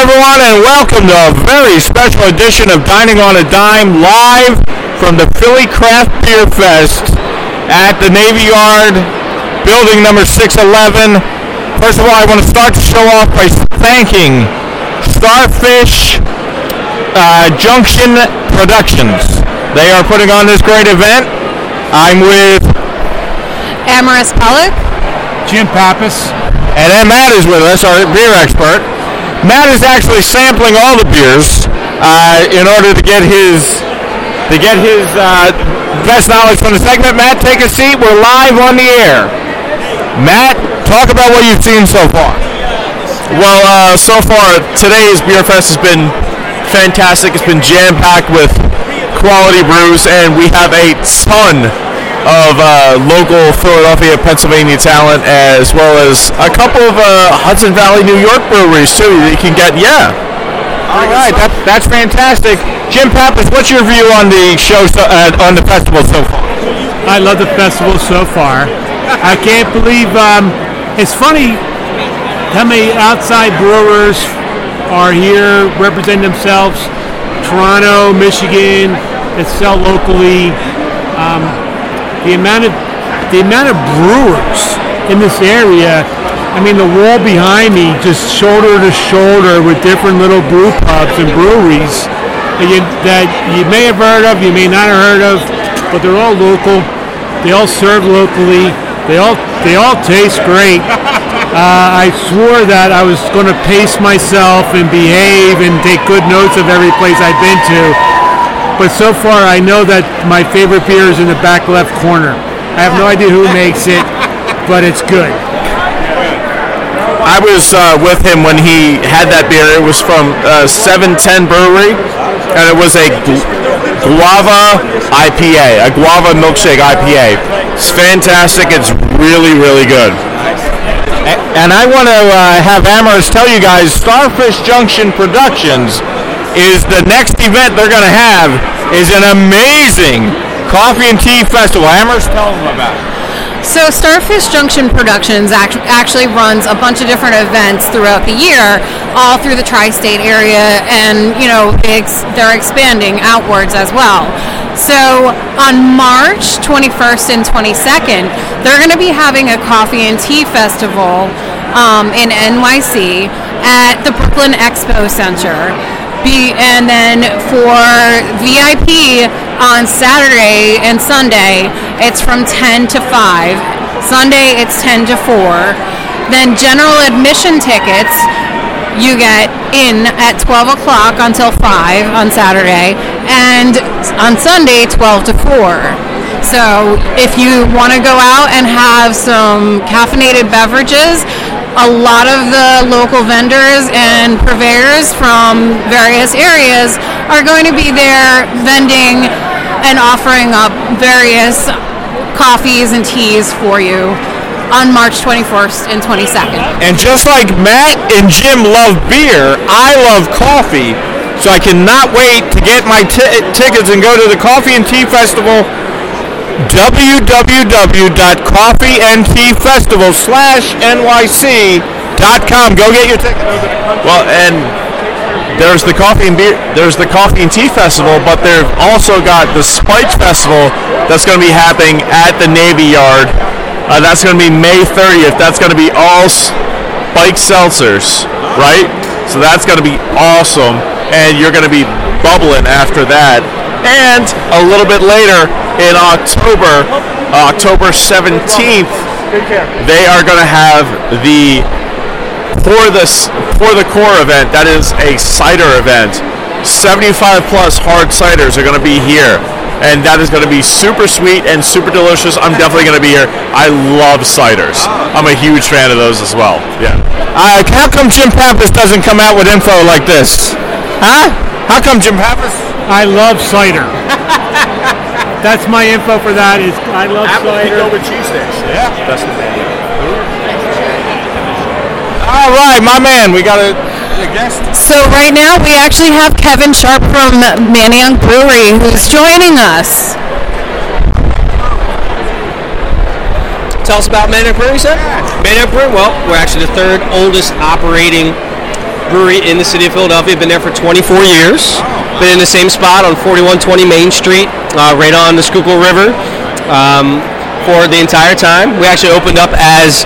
everyone, and welcome to a very special edition of Dining on a Dime live from the Philly Craft Beer Fest at the Navy Yard, building number 611. First of all, I want to start the show off by thanking Starfish uh, Junction Productions. They are putting on this great event. I'm with Amaris Pollock. Jim Pappas. And then Matt is with us, our beer expert. Matt is actually sampling all the beers uh, in order to get his to get his uh, best knowledge from the segment. Matt, take a seat. We're live on the air. Matt, talk about what you've seen so far. Well, uh, so far today's beer fest has been fantastic. It's been jam packed with quality brews, and we have a ton of uh, local Philadelphia, Pennsylvania talent, as well as a couple of uh, Hudson Valley, New York breweries too. That you can get, yeah. All right, that, that's fantastic. Jim Pappas, what's your view on the show, so, uh, on the festival so far? I love the festival so far. I can't believe um, it's funny how many outside brewers are here representing themselves. Toronto, Michigan, that sell locally. Um, the amount of the amount of brewers in this area. I mean, the wall behind me, just shoulder to shoulder with different little brew pubs and breweries that you, that you may have heard of, you may not have heard of, but they're all local. They all serve locally. They all they all taste great. Uh, I swore that I was going to pace myself and behave and take good notes of every place I've been to. But so far, I know that my favorite beer is in the back left corner. I have no idea who makes it, but it's good. I was uh, with him when he had that beer. It was from uh, 710 Brewery, and it was a gu- guava IPA, a guava milkshake IPA. It's fantastic. It's really, really good. And I want to uh, have Amaris tell you guys, Starfish Junction Productions is the next event they're going to have is an amazing coffee and tea festival. Amaris, tell them about it. So Starfish Junction Productions act- actually runs a bunch of different events throughout the year, all through the tri-state area, and you know ex- they're expanding outwards as well. So on March 21st and 22nd, they're going to be having a coffee and tea festival um, in NYC at the Brooklyn Expo Center. Be, and then for VIP on Saturday and Sunday, it's from 10 to 5. Sunday, it's 10 to 4. Then general admission tickets, you get in at 12 o'clock until 5 on Saturday, and on Sunday, 12 to 4. So if you want to go out and have some caffeinated beverages, a lot of the local vendors and purveyors from various areas are going to be there vending and offering up various coffees and teas for you on March 21st and 22nd. And just like Matt and Jim love beer, I love coffee. So I cannot wait to get my t- tickets and go to the Coffee and Tea Festival. www.coffeeandteafestival slash nyc.com. Go get your ticket. Well, and there's the coffee and beer, there's the coffee and tea festival, but they've also got the Spikes Festival that's going to be happening at the Navy Yard. Uh, that's going to be May 30th. That's going to be all Spike seltzers, right? So that's going to be awesome, and you're going to be bubbling after that. And a little bit later in October, October 17th, they are going to have the for this for the core event that is a cider event 75 plus hard ciders are going to be here and that is going to be super sweet and super delicious i'm definitely going to be here i love ciders i'm a huge fan of those as well yeah Uh, how come Jim Pappas doesn't come out with info like this? Huh? How come Jim Pappas? I love cider. That's my info for that. Is I love cider. with cheese sticks yeah that's the thing All right, my man, we got a, a guest. So right now we actually have Kevin Sharp from Manayunk Brewery who's joining us. Tell us about Manayunk Brewery, sir. Manayunk Brewery, well, we're actually the third oldest operating brewery in the city of Philadelphia. Been there for 24 years. Been in the same spot on 4120 Main Street, uh, right on the Schuylkill River, um, for the entire time. We actually opened up as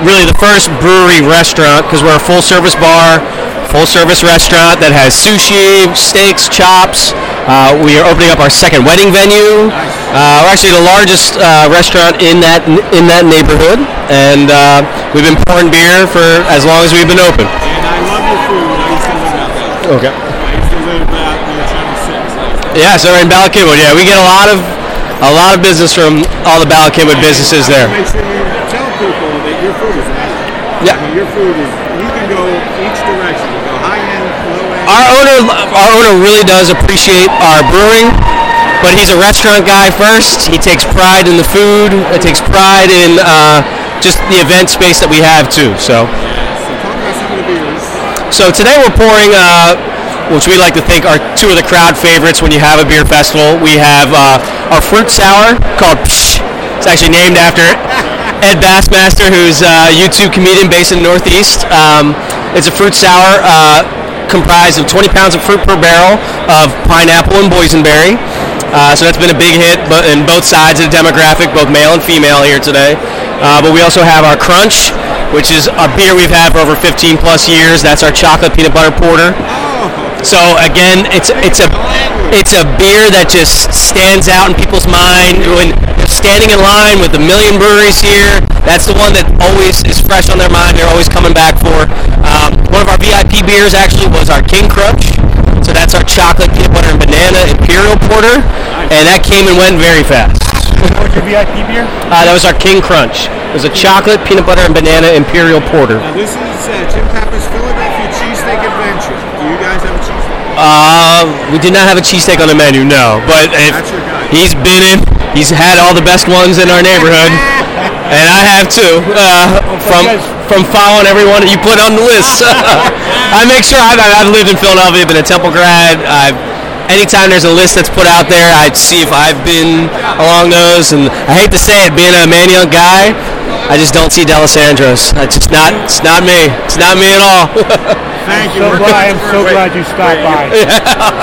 really the first brewery restaurant because we're a full service bar, full service restaurant that has sushi, steaks, chops. Uh, we are opening up our second wedding venue. Uh, we're actually the largest uh, restaurant in that in that neighborhood, and uh, we've been pouring beer for as long as we've been open. And I love your food. I used to live out. Okay. Yeah, so we're in Bala Cynwyd. Yeah, we get a lot of a lot of business from all the Bala Cynwyd businesses there. Make sure you tell people that your food is excellent. Yeah. I mean, your food is, you can go each direction. You go high end, low end. our owner our owner really does appreciate our brewing but he's a restaurant guy first he takes pride in the food he takes pride in uh, just the event space that we have too so So talk about some of the beers. so today we're pouring uh, which we like to think are two of the crowd favorites when you have a beer festival we have uh, our fruit sour called Psh. it's actually named after Ed Bassmaster, who's a YouTube comedian based in the Northeast. Um, it's a fruit sour uh, comprised of 20 pounds of fruit per barrel of pineapple and boysenberry. Uh, so that's been a big hit but in both sides of the demographic, both male and female here today. Uh, but we also have our Crunch, which is a beer we've had for over 15 plus years. That's our chocolate peanut butter porter. So again, it's it's a it's a beer that just stands out in people's mind when standing in line with a million breweries here. That's the one that always is fresh on their mind. They're always coming back for. Um, one of our VIP beers actually was our King Crunch. So that's our chocolate peanut butter and banana imperial porter, and that came and went very fast. What's your VIP beer? Uh, that was our King Crunch. It was a chocolate peanut butter and banana imperial porter. Now this is uh, Jim Pappas Philadelphia Uh, we did not have a cheesesteak on the menu, no. But if That's your guy. he's been in, he's had all the best ones in our neighborhood, and I have too. Uh, from from following everyone that you put on the list, I make sure I've, I've lived in Philadelphia, been a Temple grad. I've anytime there's a list that's put out there, I see if I've been along those. And I hate to say it, being a Manayunk guy, I just don't see Dalessandro's. It's just not. It's not me. It's not me at all. Thank you. So glad, I am so glad you stopped by.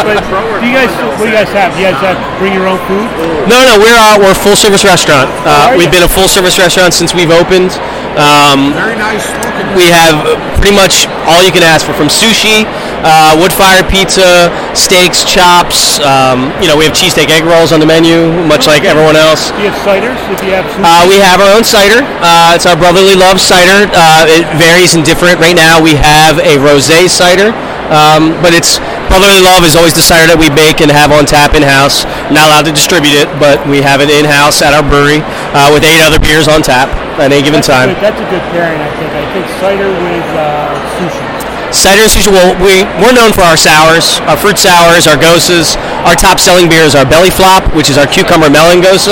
But do you guys, what do you guys have? Do you guys have bring your own food? No, no, we're uh, we're a full service restaurant. Uh, we've you? been a full service restaurant since we've opened. Um, Very nice looking. We have pretty much all you can ask for, from sushi, uh, wood fire pizza, steaks, chops. Um, you know, we have cheesesteak egg rolls on the menu, much like everyone else. Do you have ciders? If you have? Uh, we have our own cider. Uh, it's our Brotherly Love cider. Uh, it varies and different. Right now, we have a rosé cider, um, but it's Brotherly Love is always the cider that we make and have on tap in house. Not allowed to distribute it, but we have it in house at our brewery uh, with eight other beers on tap at any given that's A time. good, that's a good pairing, I think. I think cider with uh, sushi. Cider and sushi. Well, we we're known for our sours, our fruit sours, our goses. Our top selling beer is our Belly Flop, which is our cucumber melon gose,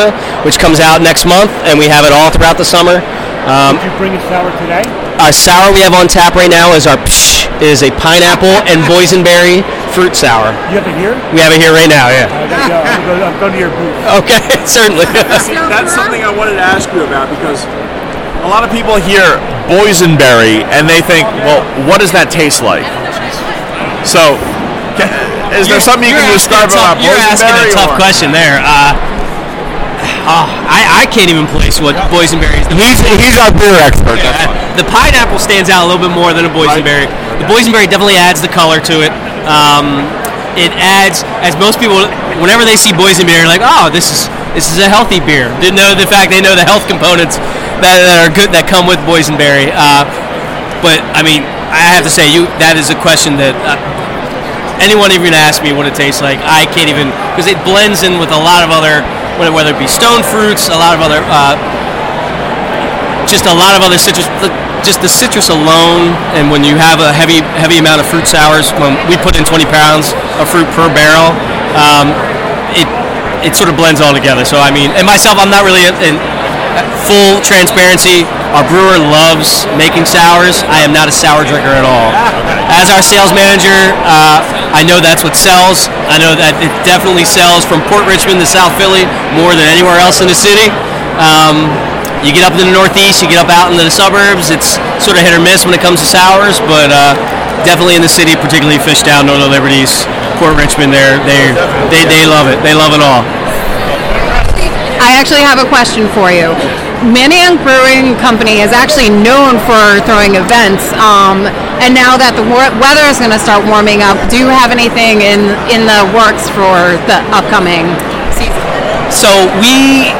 which comes out next month, and we have it all throughout the summer. Um, Did you bring a sour today? Our sour we have on tap right now is our Psh. It is a pineapple and boysenberry fruit sour. You have it here? We have it here right now. Yeah. I gotta go. I'm gonna I'm going to your booth. Okay, certainly. See, that's something I wanted to ask you about because a lot of people hear boysenberry and they think, well, what does that taste like? So, ca- is there something you can describe about You're asking a tough or- question there. Uh, oh, I, I can't even place what boysenberry is. He's he's our beer expert. That's why. The pineapple stands out a little bit more than a boysenberry. The boysenberry definitely adds the color to it. Um, it adds, as most people, whenever they see boysenberry, like, oh, this is this is a healthy beer. Didn't know the fact they know the health components that, that are good that come with boysenberry. Uh, but I mean, I have to say, you that is a question that. Uh, anyone even ask me what it tastes like, I can't even because it blends in with a lot of other whether, whether it be stone fruits, a lot of other uh, just a lot of other citrus. Just the citrus alone, and when you have a heavy heavy amount of fruit sours, when we put in 20 pounds of fruit per barrel, um, it it sort of blends all together. So I mean, and myself, I'm not really in, in full transparency. Our brewer loves making sours. I am not a sour drinker at all. As our sales manager, uh, I know that's what sells. I know that it definitely sells from Port Richmond to South Philly more than anywhere else in the city. Um, You get up in the Northeast, you get up out into the suburbs. It's sort of hit or miss when it comes to sours, but uh, definitely in the city, particularly Fishtown, Northern Liberties, Port Richmond. There, they they they love it. They love it all. I actually have a question for you. Manayunk Brewing Company is actually known for throwing events, um, and now that the weather is going to start warming up, do you have anything in in the works for the upcoming season? So we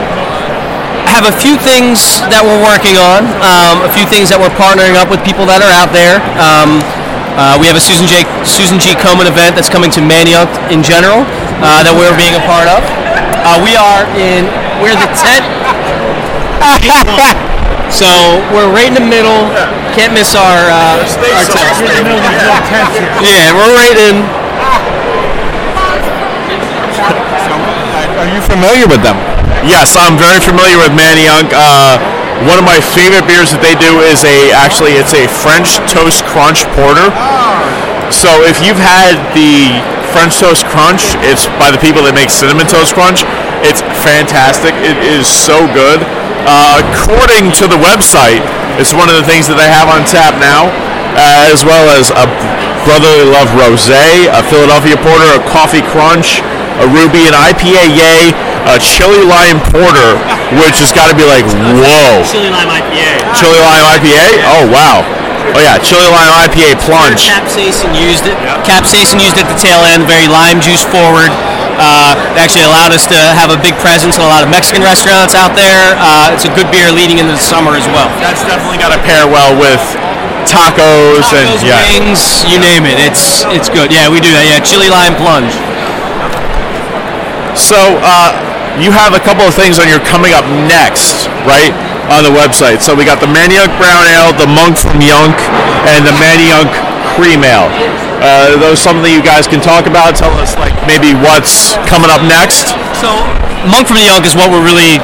have a few things that we're working on, um, a few things that we're partnering up with people that are out there. Um, uh, we have a Susan J. Susan G. Komen event that's coming to Manayunk in general uh, that we're being a part of. Uh, we are in we're the tent. so we're right in the middle. Can't miss our uh, our tent. Yeah, we're right in. Are you familiar with them? Yes, I'm very familiar with Manayunk. Uh, one of my favorite beers that they do is a actually it's a French toast crunch porter. So if you've had the French toast crunch, it's by the people that make cinnamon toast crunch. It's fantastic. It is so good. Uh, according to the website, it's one of the things that they have on tap now, uh, as well as a Brotherly Love Rosé, a Philadelphia Porter, a Coffee Crunch, a Ruby, an IPA Yay, a Chili Lime Porter, which has got to be like, whoa. Chili lime IPA. Chili Lime IPA? Oh, wow. Oh, yeah, Chili Lime IPA Plunge. Capsaicin used it. Capsaicin used at the tail end, very lime juice forward. Uh, it actually allowed us to have a big presence in a lot of Mexican restaurants out there. Uh, it's a good beer leading into the summer as well. That's definitely got to pair well with tacos, and yeah. wings, you name it. It's it's good. Yeah, we do that. Yeah, chili lime plunge. So uh, you have a couple of things on your coming up next, right? On the website. So we got the Manayunk Brown Ale, the Monk from Yunk, and the Manayunk Cream Ale. Uh, those something you guys can talk about? Tell us like maybe what's coming up next. So Monk from Yunk is what we're really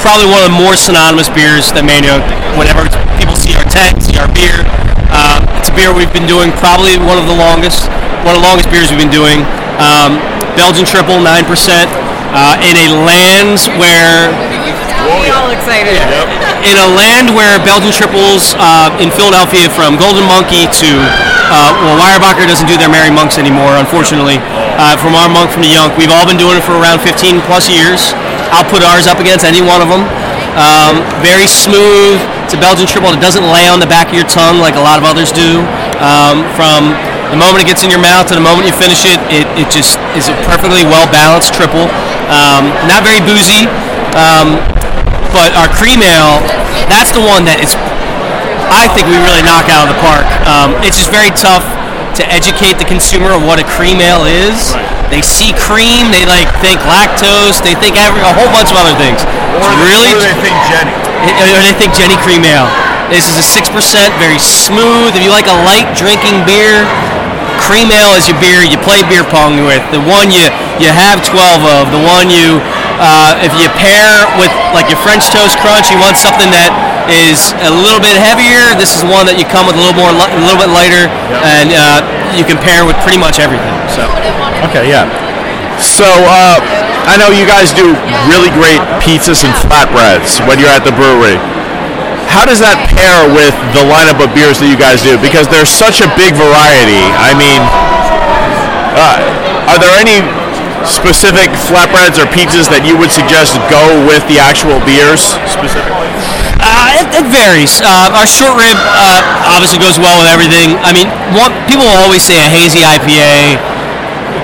probably one of the more synonymous beers that Manayunk. Whenever people see our tent, see our beer, uh, it's a beer we've been doing probably one of the longest, one of the longest beers we've been doing. Um, Belgian triple, nine percent, uh, in a land where We all excited. in a land where Belgian triples uh, in Philadelphia from Golden Monkey to uh, well Weyerbacher doesn't do their Merry Monks anymore unfortunately. Uh, from our monk from the Yunk we've all been doing it for around 15 plus years. I'll put ours up against any one of them um, very smooth. It's a Belgian triple it doesn't lay on the back of your tongue like a lot of others do. Um, from the moment it gets in your mouth to the moment you finish it it, it just is a perfectly well balanced triple um, not very boozy um, but our cream ale, that's the one that is. I think we really knock out of the park. Um, it's just very tough to educate the consumer of what a cream ale is. They see cream, they like think lactose, they think every a whole bunch of other things. It's really, think Genny. or they think Genny Cream Ale. This is a six percent, very smooth. If you like a light drinking beer, cream ale is your beer you play beer pong with. The one you you have twelve of. The one you uh, if you pair with like your French toast crunch, you want something that is a little bit heavier. This is one that you come with a little more, li- a little bit lighter, and uh, you can pair with pretty much everything. So. Okay, yeah. So uh, I know you guys do really great pizzas and flatbreads when you're at the brewery. How does that pair with the lineup of beers that you guys do? Because there's such a big variety. I mean, uh, are there any specific flatbreads or pizzas that you would suggest go with the actual beers specifically? Uh, it, it varies. Uh, our short rib uh, obviously goes well with everything. I mean, people always say a hazy IPA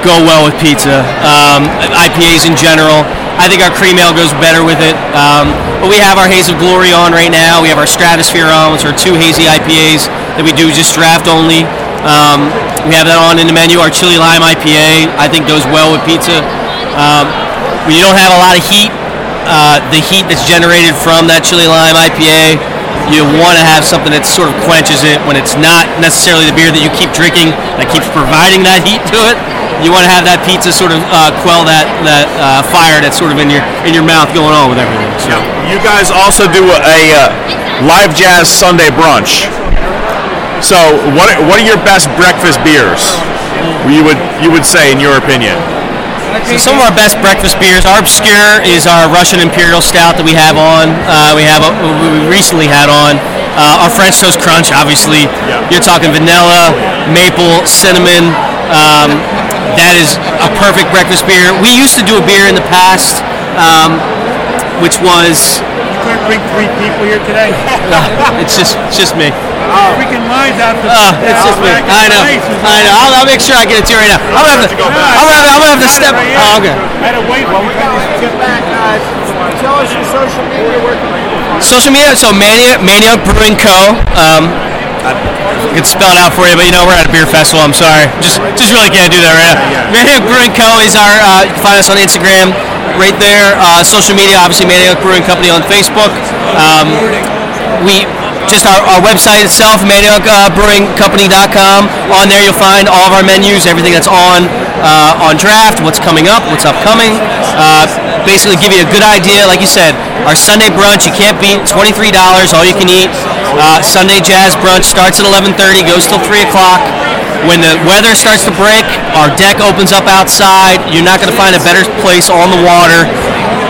go well with pizza. Um, IPAs in general. I think our cream ale goes better with it. Um, but we have our Haze of Glory on right now. We have our Stratosphere on, which are two hazy IPAs that we do just draft only. Um, we have that on in the menu. Our Chili Lime IPA, I think, goes well with pizza. Um, when you don't have a lot of heat, uh, the heat that's generated from that chili lime IPA, you want to have something that sort of quenches it when it's not necessarily the beer that you keep drinking that keeps providing that heat to it. You want to have that pizza sort of uh, quell that that uh, fire that's sort of in your in your mouth going on with everything. So. You guys also do a uh, live jazz Sunday brunch. So, what are, what are your best breakfast beers? You would you would say, in your opinion? So some of our best breakfast beers. Our obscure is our Russian Imperial Stout that we have on. Uh, we have a, we recently had on. Uh, our French Toast Crunch, obviously. You're talking vanilla, maple, cinnamon. Um, that is a perfect breakfast beer. We used to do a beer in the past, um, which was You couldn't bring three people here today. it's just it's just me. Oh, Freaking lines out the. Uh, it's just me. I know. I know. I'll, I'll make sure I get it to you right now. I'm gonna have to. I'm gonna have, I'm gonna have to step. Oh, okay. I had to wait. Well, we got Get back, guys. Tell us your social media. Where can people find Social media. So Mania Mania Brewing Co. Um, I can spell it out for you, but you know we're at a beer festival. I'm sorry. Just just really can't do that right now. Manayunk Brewing Co. is our. Uh, you can find us on Instagram, right there. Uh, social media, obviously Manayunk Brewing Company on Facebook. Um, we just our, our website itself, maniacbrewingcompany.com. On there, you'll find all of our menus, everything that's on uh, on draft, what's coming up, what's upcoming. Uh, basically, give you a good idea. Like you said, our Sunday brunch you can't beat. Twenty three dollars, all you can eat. Uh, Sunday jazz brunch starts at eleven thirty, goes till three o'clock. When the weather starts to break, our deck opens up outside. You're not going to find a better place on the water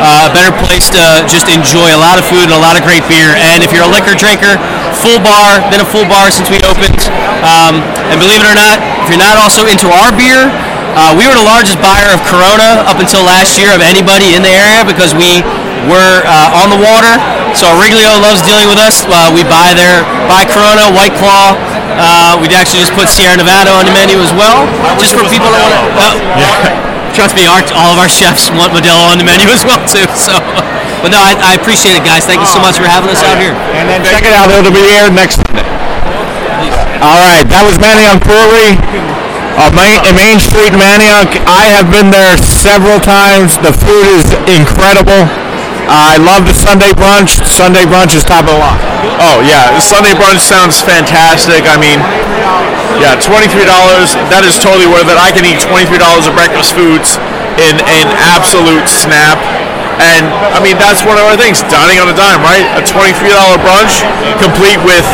uh, a better place to just enjoy a lot of food and a lot of great beer. And if you're a liquor drinker, full bar, been a full bar since we opened. Um, and believe it or not, if you're not also into our beer, uh, we were the largest buyer of Corona up until last year of anybody in the area because we were uh, on the water. So Origlio loves dealing with us. Uh, we buy their buy Corona, White Claw. Uh, we actually just put Sierra Nevada on the menu as well, just for people that want to. Trust me, our, all of our chefs want Modelo on the menu as well too. So, but no, I, I appreciate it, guys. Thank you so much for having us out here. And then check it out. It'll be aired next Sunday. All right, that was Manayunk Brewery, uh, Main, uh, Main Street Manayunk. I have been there several times. The food is incredible. I love the Sunday brunch. Sunday brunch is top of the line. Oh yeah, Sunday brunch sounds fantastic. I mean, yeah, twenty-three dollars. That is totally worth it. I can eat twenty-three dollars of breakfast foods in an absolute snap. And I mean, that's one of our things. Dining on a dime, right? A twenty-three dollar brunch, complete with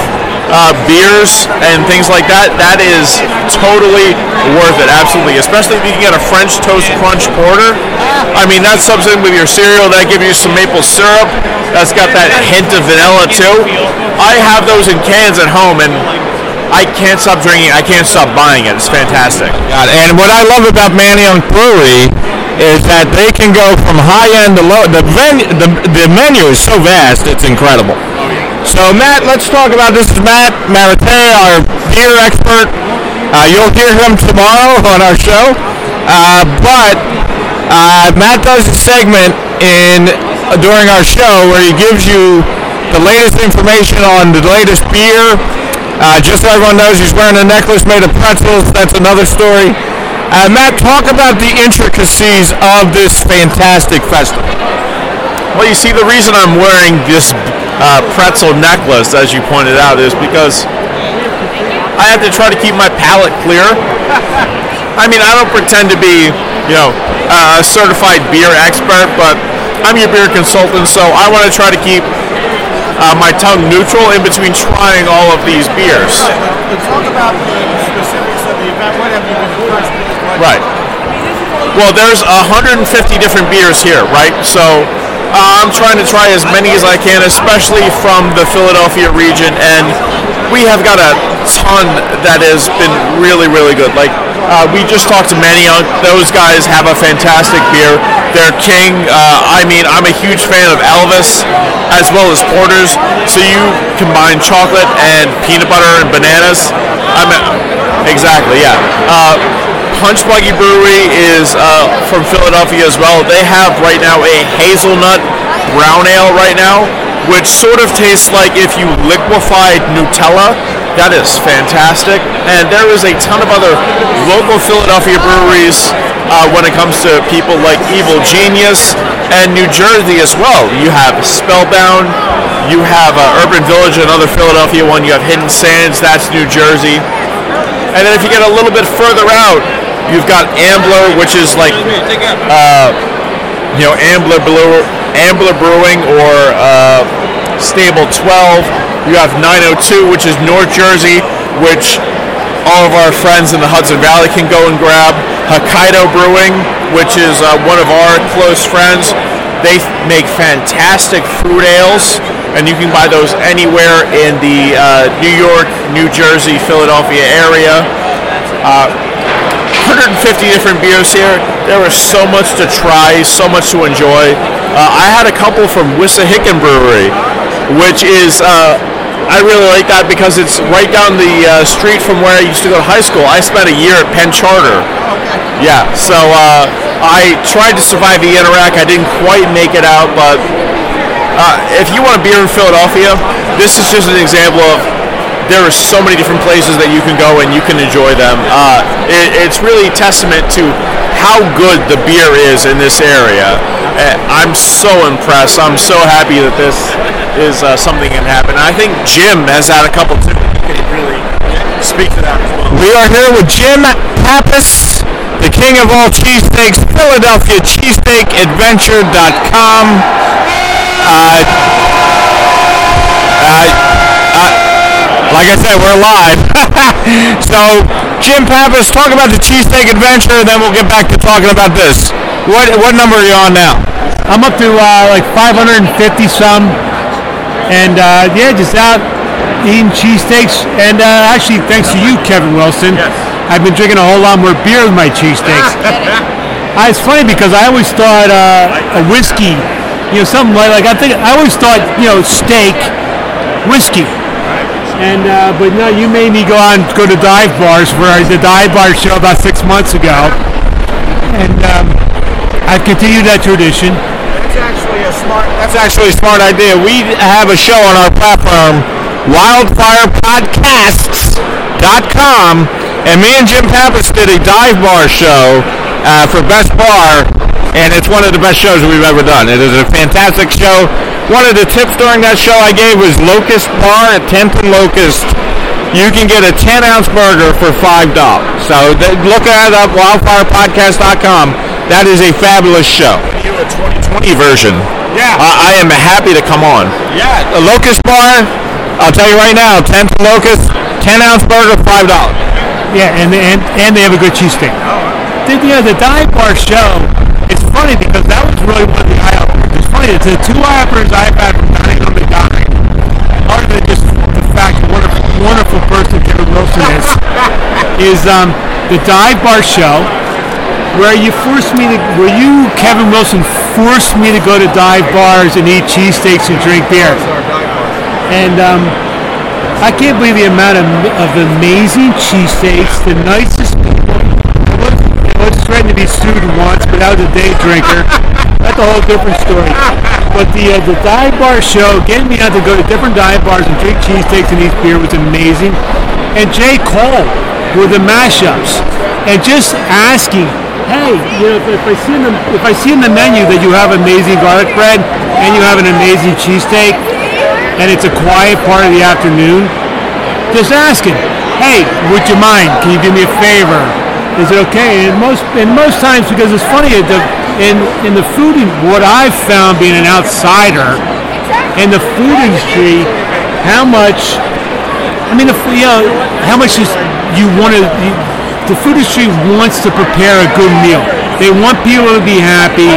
uh, beers and things like that. That is totally worth it. Absolutely, especially if you can get a French toast crunch porter. I mean, that's something with your cereal that gives you some maple syrup. That's got that hint of vanilla too. I have those in cans at home, and I can't stop drinking. I can't stop buying it. It's fantastic. God, and what I love about Manayunk Brewery is that they can go from high end to low. The, ven- the the menu is so vast, it's incredible. So Matt, let's talk about this. Is Matt Marite, our beer expert. Uh, you'll hear him tomorrow on our show. Uh, but uh, Matt does a segment in during our show where he gives you the latest information on the latest beer. Uh, just so everyone knows, he's wearing a necklace made of pretzels. That's another story. Uh, Matt, talk about the intricacies of this fantastic festival. Well, you see, the reason I'm wearing this uh, pretzel necklace, as you pointed out, is because I have to try to keep my palate clear. I mean, I don't pretend to be, you know, a certified beer expert, but I'm your beer consultant, so I want to try to keep uh, my tongue neutral in between trying all of these beers. Talk about the specifics of the event. What have you been Right. Well, there's 150 different beers here, right? So I'm trying to try as many as I can, especially from the Philadelphia region, and we have got a ton that has been really, really good. Like uh, we just talked to Manayunk; those guys have a fantastic beer. They're king. Uh, I mean, I'm a huge fan of Elvis as well as porters. So you combine chocolate and peanut butter and bananas. I'm exactly yeah. Uh, Punch Buggy Brewery is uh, from Philadelphia as well. They have right now a hazelnut brown ale right now, which sort of tastes like if you liquefied Nutella. That is fantastic. And there is a ton of other local Philadelphia breweries uh, when it comes to people like Evil Genius and New Jersey as well. You have Spellbound, you have uh, Urban Village, another Philadelphia one. You have Hidden Sands, that's New Jersey. And then if you get a little bit further out, you've got Ambler, which is like, uh, you know, Ambler, Brew- Ambler Brewing or uh, Stable 12. You have 902, which is North Jersey, which all of our friends in the Hudson Valley can go and grab. Hokkaido Brewing, which is uh, one of our close friends. They f- make fantastic fruit ales, and you can buy those anywhere in the uh, New York, New Jersey, Philadelphia area. Uh, 150 different beers here. There was so much to try, so much to enjoy. Uh, I had a couple from Wissahickon Brewery, which is uh, I really like that because it's right down the uh, street from where I used to go to high school. I spent a year at Penn Charter. Yeah, so uh, I tried to survive the Inter-Ac. I didn't quite make it out, but uh, if you want a beer in Philadelphia, this is just an example of there are so many different places that you can go and you can enjoy them. Uh, it, it's really testament to how good the beer is in this area. Uh, I'm so impressed. I'm so happy that this is uh, something that can happen. I think Jim has had a couple too. Can really speak to that as well. We are here with Jim Pappas, the king of all cheesesteaks, Philadelphia CheesesteakAdventure.com. Uh, uh, like I said, we're live. so, Jim Pappas, talk about the Cheesesteak Adventure, then we'll get back to talking about this. What what number are you on now? I'm up to uh, like 550 some, and uh, yeah, just out eating cheesesteaks. And uh, actually, thanks to you, Kevin Wilson, I've been drinking a whole lot more beer with my cheesesteaks. uh, it's funny because I always thought uh, a whiskey, you know, something like, like I think I always thought you know steak, whiskey. And uh, but no, you made me go on go to dive bars for the dive bar show about six months ago, and um, I've continued that tradition. That's actually a smart. That's actually a smart idea. We have a show on our platform, wildfirepodcasts.com, and me and Jim Pappas did a dive bar show uh, for Best Bar, and it's one of the best shows we've ever done. It is a fantastic show. One of the tips during that show I gave was Locust Bar at 10th and Locust. You can get a 10 ounce burger for $5. So th- look that up, wildfirepodcast.com. That is a fabulous show. You a 2020 version. Yeah. I, I am happy to come on. Yeah, the Locust Bar, I'll tell you right now, 10th and Locust, 10 ounce burger, $5. Yeah, and and, and they have a good cheesesteak. The, you know, the dive bar show, it's funny because that was really one of the eye openers. It's funny, it's the two eye openers I've had from dining on the dime. Other than just the fact what a wonderful person Kevin Wilson is, is um, the dive bar show where you forced me to, where you, Kevin Wilson, forced me to go to dive bars and eat cheesesteaks and drink beer. And um, I can't believe the amount of, of amazing cheesesteaks, the nicest threatened to be sued once, but I was a day drinker. That's a whole different story. But the uh, the dive bar show, getting me out to go to different dive bars and drink cheesesteaks and eat beer was amazing. And J. Cole were the mashups. And just asking, hey, you know, if, if I see in the if I see in the menu that you have amazing garlic bread and you have an amazing cheesesteak, and it's a quiet part of the afternoon, just asking, hey, would you mind? Can you do me a favor? Is it okay? And most and most times because it's funny the in in the food what I've found being an outsider in the food industry, how much I mean, if, you know, how much is you want to? You, the food industry wants to prepare a good meal. They want people to be happy.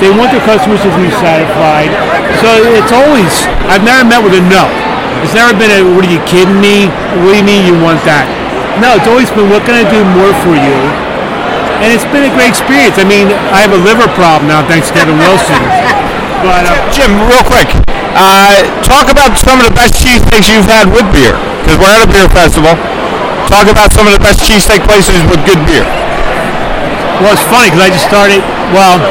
They want their customers to be satisfied. So it's always. I've never met with a no. It's never been a. What are you kidding me? What do you mean you want that? No, it's always been. What can I do more for you? And it's been a great experience. I mean, I have a liver problem now, thanks to Kevin Wilson. But uh, Jim, real quick, uh, talk about some of the best cheesesteaks you've had with beer, because we're at a beer festival. Talk about some of the best cheesesteak places with good beer. Well, it's funny because I just started, well,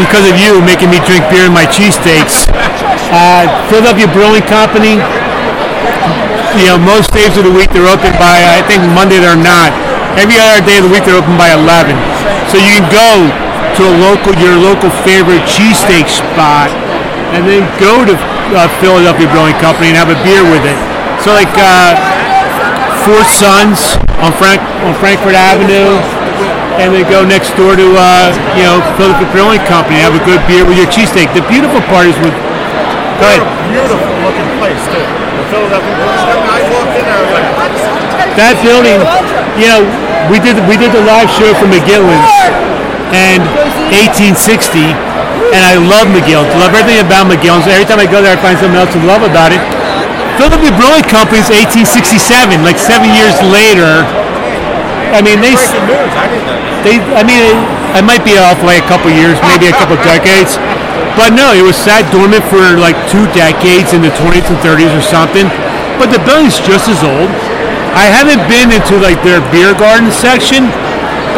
because of you making me drink beer in my cheesesteaks. Uh, Philadelphia Brewing Company, you know, most days of the week they're open by, I think Monday they're not. Every other day of the week they're open by 11. So you can go to a local, your local favorite cheesesteak spot and then go to uh, Philadelphia Brewing Company and have a beer with it. So like, uh, Four Sons on Frank on Frankford Avenue, and then go next door to uh, you know Philadelphia Brewing Company. Have a good beer with your cheesesteak. The beautiful part is with. Go ahead. Beautiful looking place too. The Philadelphia. When I walked in, I was like, That building, you know, we did we did the live show for McGillin's and 1860, and I love McGillin's. Love everything about McGillin's. Every time I go there, I find something else to love about it. Philadelphia Brewing Company is 1867, like seven years later. I mean, they s- Breaking news. I didn't know. that. they I mean I might be off by a couple years, maybe a couple decades. But no, it was sat dormant for like two decades in the 20s and 30s or something. But the building's just as old. I haven't been into like their beer garden section.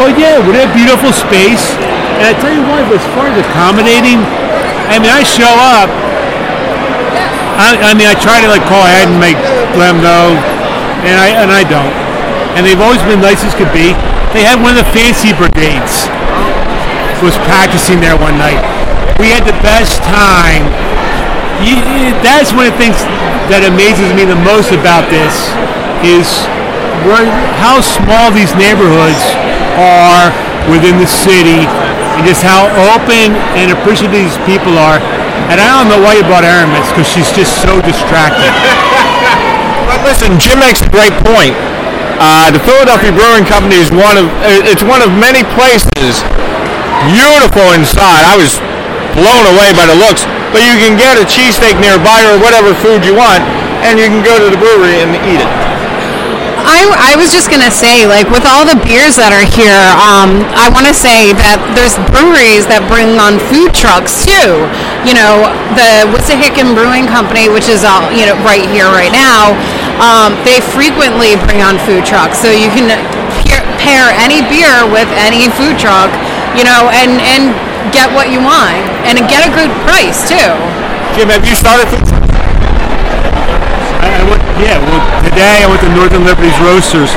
But yeah, with a beautiful space. And I tell you what, as far as accommodating, I mean I show up. I, I mean I try to like call ahead and make them know, and I and I don't and they've always been nice as could be. They had one of the fancy brigades was practicing there one night. We had the best time. You, that's one of the things that amazes me the most about this is where, how small these neighborhoods are within the city and just how open and appreciative these people are. And I don't know why you brought Aramis because she's just so distracted. But listen, Jim makes a great point. Uh, the Philadelphia Brewing Company is one of uh, it's one of many places beautiful inside. I was blown away by the looks. But you can get a cheesesteak nearby or whatever food you want, and you can go to the brewery and eat it. I, I was just gonna say, like, with all the beers that are here, um, I want to say that there's breweries that bring on food trucks too. You know, the Wissahickon Brewing Company, which is all you know right here, right now, um, they frequently bring on food trucks, so you can pair, pair any beer with any food truck, you know, and and get what you want and get a good price too. Jim, have you started? I, I went, yeah, well, today I went to Northern Liberties Roasters,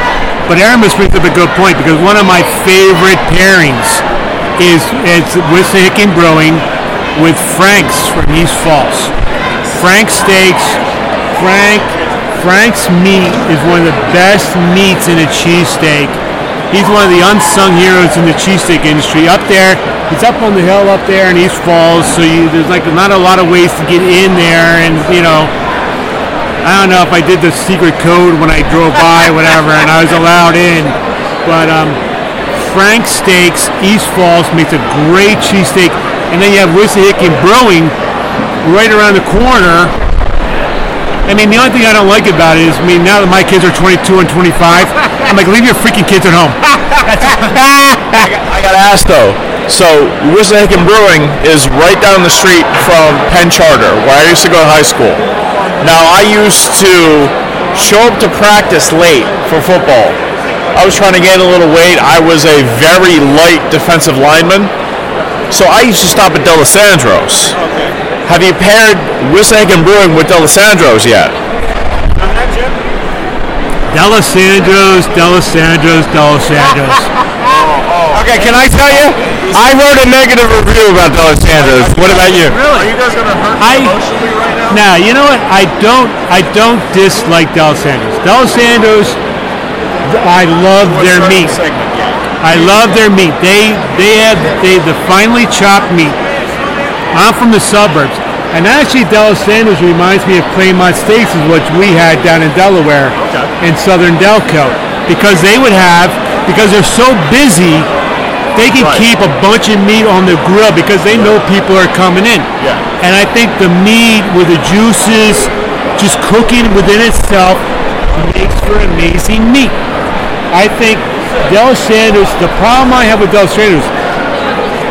but Aramis brings up a good point because one of my favorite pairings is it's Wissahickon Brewing with Frank's from East Falls. Frank Steaks, Frank, Frank's meat is one of the best meats in a cheesesteak. He's one of the unsung heroes in the cheesesteak industry. Up there, he's up on the hill up there in East Falls, so you, there's like not a lot of ways to get in there, and you know, I don't know if I did the secret code when I drove by, whatever, and I was allowed in. But um, Frank Steaks, East Falls makes a great cheesesteak, and then you have Wissahickon Brewing right around the corner. I mean, the only thing I don't like about it is, I mean, now that my kids are 22 and 25, I'm like, leave your freaking kids at home. I got to ask though. So Wissahickon Brewing is right down the street from Penn Charter, where I used to go to high school. Now I used to show up to practice late for football. I was trying to gain a little weight. I was a very light defensive lineman, so I used to stop at Dalessandro's. Have you paired Wissahickon Brewing with Dalessandro's yet? Dalessandro's, Dalessandro's, Dalessandro's. Okay, can I tell you? I wrote a negative review about Dalessandro's. What about you? Really? Are you guys gonna hurt me I- emotionally right now? Now, you know what? I don't I don't dislike Dalessandro's. Dalessandro's I love their meat. segment, yeah. I love their meat. They they have they the finely chopped meat. I'm from the suburbs, and actually Dalessandro's reminds me of Claymont Steaks, is what we had down in Delaware in Southern Delco, because they would have because they're so busy, they can Right. keep a bunch of meat on the grill because they know people are coming in. Yeah. And I think the meat with the juices just cooking within itself makes for amazing meat. I think Dalessandro's, the problem I have with Dalessandro's,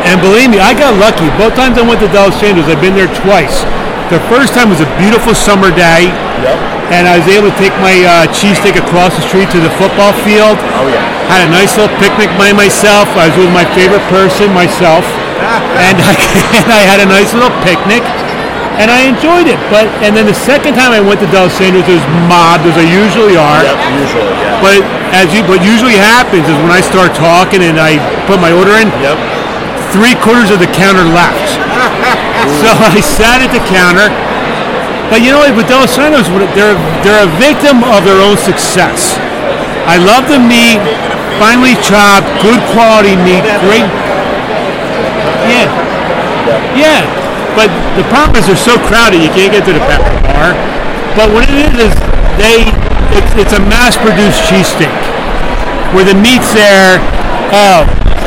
and believe me, I got lucky. Both times I went to Dalessandro's, I've been there twice. The first time was a beautiful summer day, and I was able to take my uh, cheesesteak across the street to the football field. Oh yeah. Had a nice little picnic by myself. I was with my favorite person, myself, and I, and I had a nice little picnic, and I enjoyed it. But and then the second time I went to Dalessandro's, there's mobbed as I usually are. Yep. Usually, yeah. But as you, what usually happens is when I start talking and I put my order in, Yep. Three quarters of the counter left. so I sat at the counter. But you know what? With Dalessandro's, they're they're a victim of their own success. I love the meat, finely chopped, good quality meat, great. Yeah, yeah. But the problem is they're so crowded, you can't get to the back bar. But what it is is they, it's, it's a mass-produced cheesesteak. where the meat's there. Oh, they take the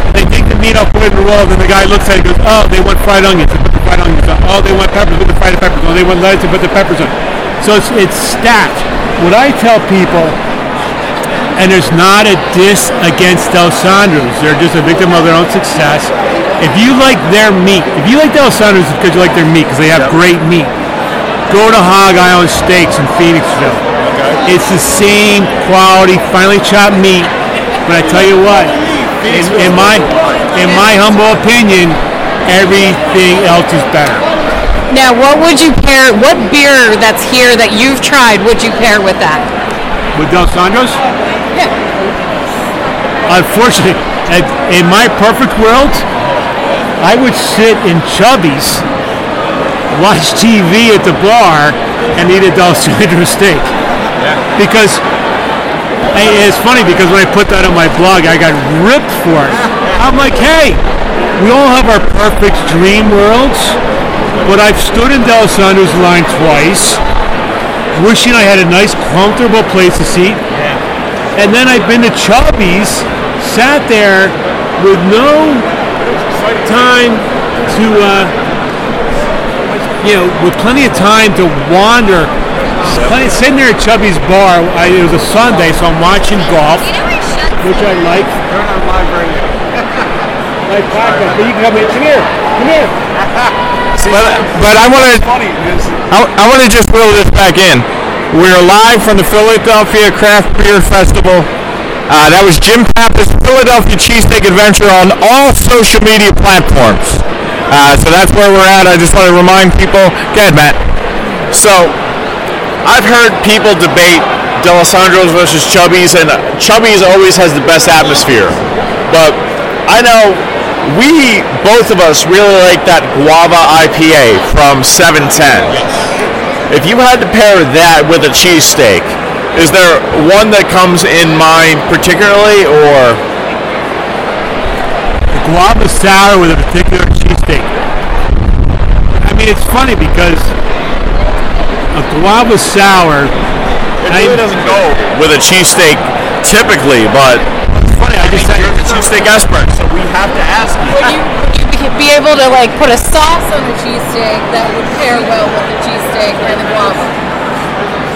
meat put it in the roll, then the guy looks at it and goes, oh, they want fried onions. They put the fried onions on. Oh, they want peppers. Put the fried peppers on. They want lettuce. They put the peppers on. So it's, it's stacked. What I tell people, and there's not a diss against Dalessandro's. They're just a victim of their own success. If you like their meat, if you like Dalessandro's, it's because you like their meat because they have great meat. Go to Hog Island Steaks in Phoenixville. It's the same quality, finely chopped meat. But I tell you what, in, in my in my humble opinion, everything else is better. Now, what would you pair? What beer that's here that you've tried would you pair with that? With Dalessandro's, Yeah. unfortunately, at- in my perfect world, I would sit in Chubby's, watch TV at the bar, and eat a Dalessandro steak. Because hey, it's funny because when I put that on my blog, I got ripped for it. I'm like, hey, we all have our perfect dream worlds, but I've stood in Dalessandro's line twice, wishing I had a nice, comfortable place to seat. And then I've been to Chubby's, sat there with no time to, uh, you know, with plenty of time to wander. Plenty, sitting there at Chubby's bar, I, it was a Sunday, so I'm watching golf, which I like. Turn on live radio. Like podcast, but you can come in. Come here. Come here. But, but I want to I, I want to just reel this back in. We're live from the Philadelphia Craft Beer Festival. Uh, that was Jim Pappas Philadelphia Cheesesteak Adventure on all social media platforms. Uh, so that's where we're at. I just want to remind people. Go ahead, Matt. So, I've heard people debate Dalessandro's versus Chubby's, and Chubby's always has the best atmosphere. But I know we, both of us, really like that guava IPA from 710. If you had to pair that with a cheesesteak, is there one that comes in mind particularly, or the guava sour with a particular cheesesteak. I mean, it's funny because a guava sour. it I- really doesn't go with a cheesesteak typically, but It's funny. I just you're the cheesesteak expert, so we have to ask you. Would you, would you be able to like put a sauce on a cheesesteak that would pair well with the cheesesteak and the guava?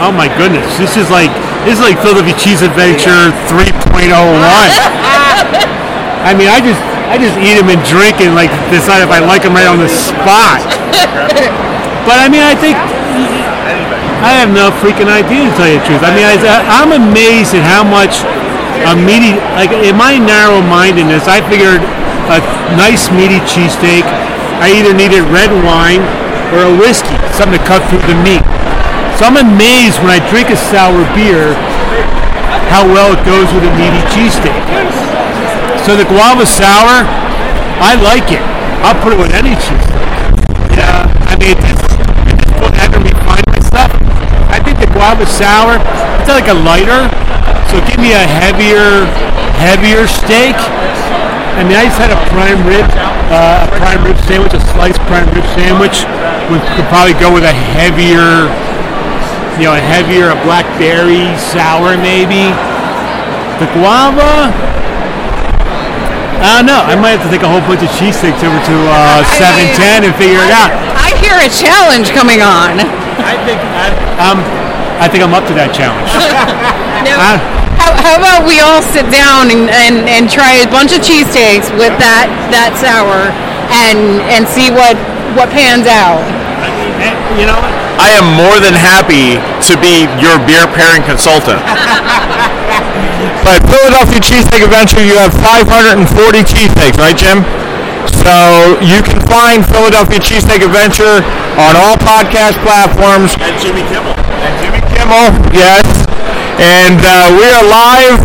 Oh my goodness, this is like this is like Philadelphia Cheese Adventure 3.01. I mean, I just I just eat them and drink and like decide if I like them right on the spot. But I mean, I think I have no freaking idea to tell you the truth. I mean, I, I'm amazed at how much a meaty like in my narrow-mindedness, I figured a nice meaty cheesesteak. I either needed red wine or a whiskey, something to cut through the meat. So I'm amazed when I drink a sour beer how well it goes with a meaty cheesesteak. So the guava sour, I like it. I'll put it with any cheesesteak. Yeah, I mean, at this, at this point, I haven't refined my stuff. I think the guava sour, it's like a lighter, so give me a heavier, heavier steak. I mean, I just had a prime rib, uh, a prime rib sandwich, a sliced prime rib sandwich. Would could probably go with a heavier, you know, a heavier, a blackberry sour maybe. The guava, I don't know. I might have to take a whole bunch of cheesesteaks over to uh, 710 and figure it out. I hear a challenge coming on. I think I, um, I think I'm up to that challenge. Now, I- how, how about we all sit down and, and, and try a bunch of cheesesteaks with that that sour and and see what what pans out. Eh, you know. I am more than happy to be your beer pairing consultant. But Philadelphia Cheesesteak Adventure, you have 540 cheesesteaks, right, Jim? So you can find Philadelphia Cheesesteak Adventure on all podcast platforms. And Jimmy Kimmel. And Jimmy Kimmel, yes. And uh, we are live.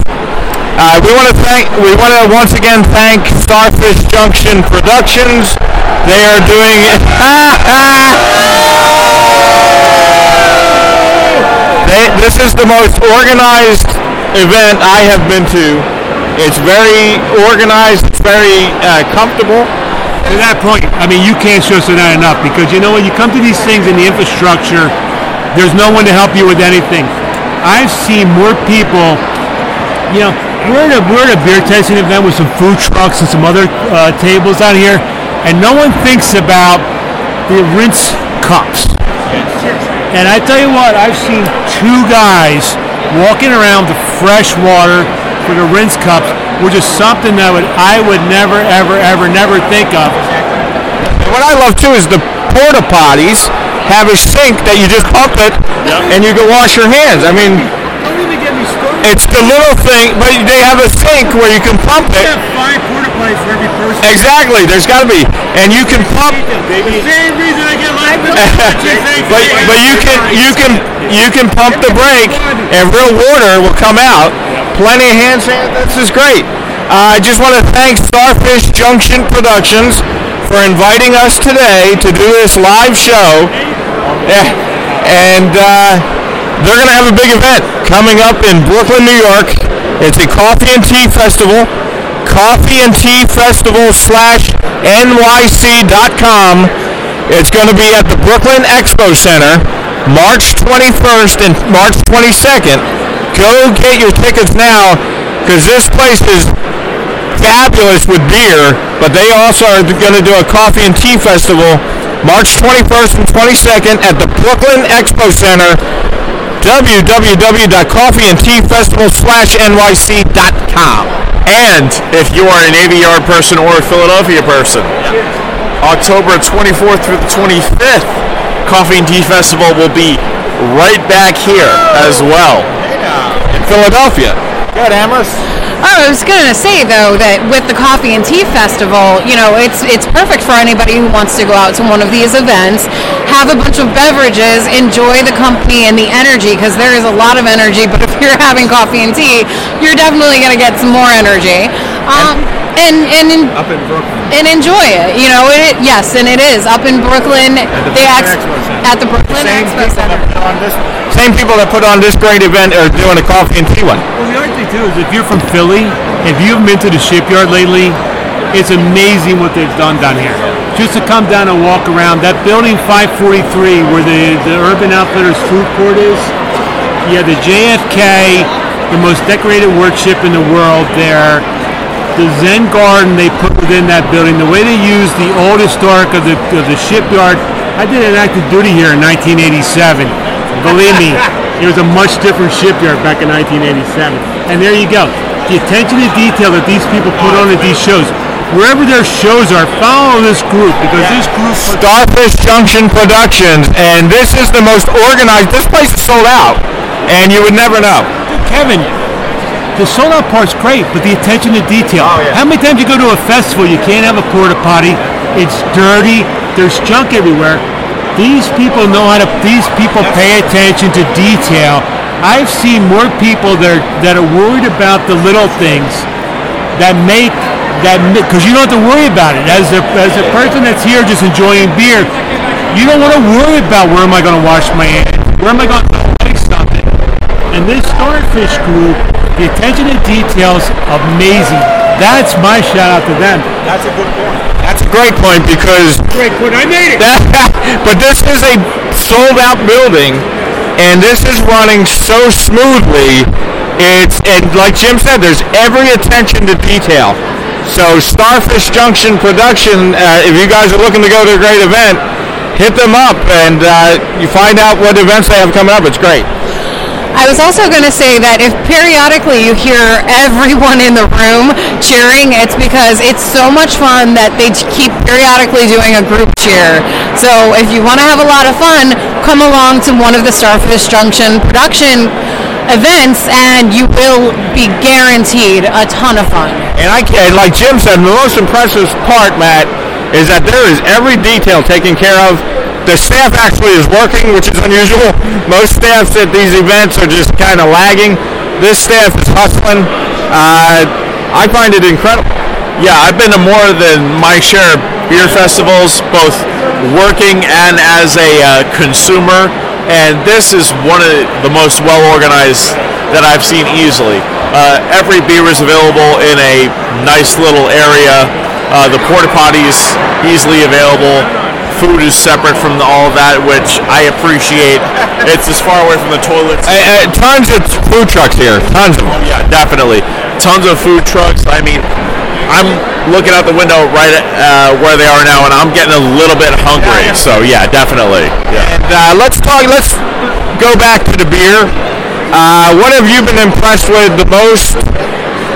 Uh, we want to thank. We want to once again thank Starfish Junction Productions. They are doing. they, this is the most organized event I have been to. It's very organized. It's very uh, comfortable. To that point, I mean, you can't stress it out enough because you know when you come to these things in the infrastructure, there's no one to help you with anything. I've seen more people You know, we're at a we're at a beer tasting event with some food trucks and some other uh, tables out here, and no one thinks about the rinse cups. And I tell you what, I've seen two guys walking around with fresh water for the rinse cups, which is something that would I would never, ever, ever, never think of. What I love too is the porta potties have a sink that you just pump it and you can wash your hands. I mean, Don't even get me started. it's the little thing, but they have a sink where you can pump it. five porta potties for every person. Exactly, there's got to be, and you can pump. The same reason I get life but but you can you can you can pump the brake and real water will come out. Plenty of hand sand. This is great. Uh, I just want to thank Starfish Junction Productions for inviting us today to do this live show. Yeah, and uh, they're going to have a big event coming up in Brooklyn, New York. It's a coffee and tea festival. Coffee and Tea Festival slash NYC.com. It's going to be at the Brooklyn Expo Center, March 21st and March 22nd. Go get your tickets now because this place is fabulous with beer, but they also are going to do a coffee and tea festival March 21st and 22nd at the Brooklyn Expo Center. www.coffeeandteafestival/nyc.com. And if you are a Navy Yard person or a Philadelphia person, October 24th through the 25th, Coffee and Tea Festival will be right back here as well. In Philadelphia. Good, Amherst. Oh, I was going to say though that with the coffee and tea festival, you know, it's it's perfect for anybody who wants to go out to one of these events, have a bunch of beverages, enjoy the company and the energy because there is a lot of energy. But if you're having coffee and tea, you're definitely going to get some more energy. Um, and and en- Up in Brooklyn. and enjoy it. You know, it, yes, and it is up in Brooklyn. the the Brooklyn Expo Center. at the Brooklyn Same Expo Center. on this, same people that put on this great event are doing a coffee and tea one. Well, the other thing too is if you're from Philly, if you haven't been to the shipyard lately, it's amazing what they've done down here. Just to come down and walk around that building 543 where the, the Urban Outfitters food court is, Yeah, the JFK, the most decorated workship in the world there. The Zen garden they put within that building, the way they use the old historic of the, of the shipyard. I did an active duty here in 1987. Believe me, it was a much different shipyard back in 1987. And there you go. The attention to detail that these people put on at these shows. Wherever their shows are, follow this group because this group Starfish Junction Productions, and this is the most organized. This place is sold out, and you would never know. Kevin, the sold out part's great, but the attention to detail. Oh, yeah. How many times you go to a festival, you can't have a porta potty, it's dirty, there's junk everywhere. These people know how to, these people pay attention to detail. I've seen more people that are, that are worried about the little things that make, that, because you don't have to worry about it. As a, as a person that's here just enjoying beer, you don't want to worry about where am I going to wash my hands? Where am I going to like something? And this Starfish group, the attention to details, amazing. That's my shout out to them. That's a good point. That's a great point because Great point. I made it. that, but this is a sold out building, and this is running so smoothly. It's and like Jim said, there's every attention to detail. So Starfish Junction Production, uh, if you guys are looking to go to a great event, hit them up and uh, you find out what events they have coming up. It's great. I was also going to say that if periodically you hear everyone in the room cheering, it's because it's so much fun that they keep periodically doing a group cheer. So if you want to have a lot of fun, come along to one of the Starfish Junction production events and you will be guaranteed a ton of fun. And I and like Jim said, the most impressive part, Matt, is that there is every detail taken care of. The staff actually is working, which is unusual. Most staffs at these events are just kind of lagging. This staff is hustling. Uh, I find it incredible. Yeah, I've been to more than my share of beer festivals, both working and as a uh, consumer, and this is one of the most well organized that I've seen easily. Uh, every beer is available in a nice little area. Uh, the porta potties easily available. Food is separate from the, all of that, which I appreciate. It's as far away from the toilets. Uh, uh, tons of food trucks here. Tons of them. Yeah, definitely. Tons of food trucks. I mean, I'm looking out the window right at uh, where they are now, and I'm getting a little bit hungry. So yeah, definitely. Yeah. And uh, let's talk. Let's go back to the beer. Uh, what have you been impressed with the most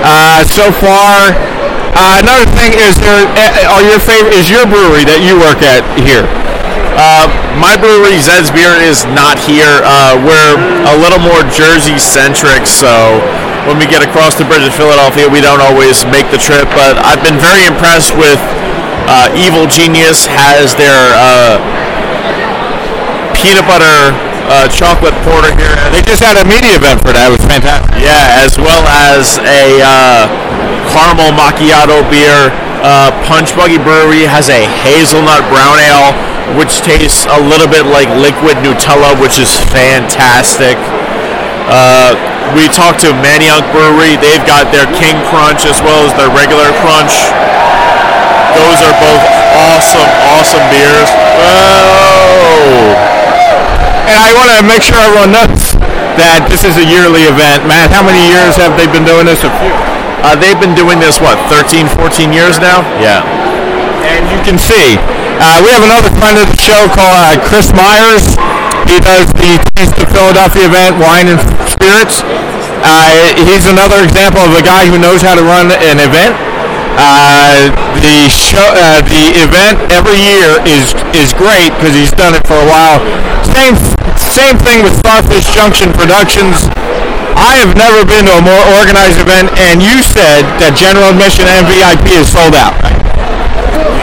uh, so far? Uh, another thing is there. uh, Are your favorite is your brewery that you work at here? Uh, my brewery, Zed's Beer, is not here. Uh, we're a little more Jersey centric, so when we get across the bridge in Philadelphia, we don't always make the trip. But I've been very impressed with uh, Evil Genius has their uh, peanut butter uh, chocolate porter here. They just had a media event for that. It was fantastic. Yeah, as well as a uh, caramel macchiato beer. Uh, Punch Buggy Brewery has a hazelnut brown ale, which tastes a little bit like liquid Nutella, which is fantastic. Uh, we talked to Manayunk Brewery. They've got their King Crunch as well as their regular Crunch. Those are both awesome, awesome beers. Whoa! And I want to make sure everyone knows that this is a yearly event. Matt, how many years have they been doing this? A few. Uh, they've been doing this, what, 13, 14 years now? Yeah. And you can see, uh, we have another friend of the show called uh, Chris Myers. He does the Taste of Philadelphia event, Wine and Spirits. Uh, he's another example of a guy who knows how to run an event. Uh, the show, uh, the event every year is is great because he's done it for a while. Same same thing with Starfish Junction Productions. I have never been to a more organized event, and you said that general admission and VIP is sold out.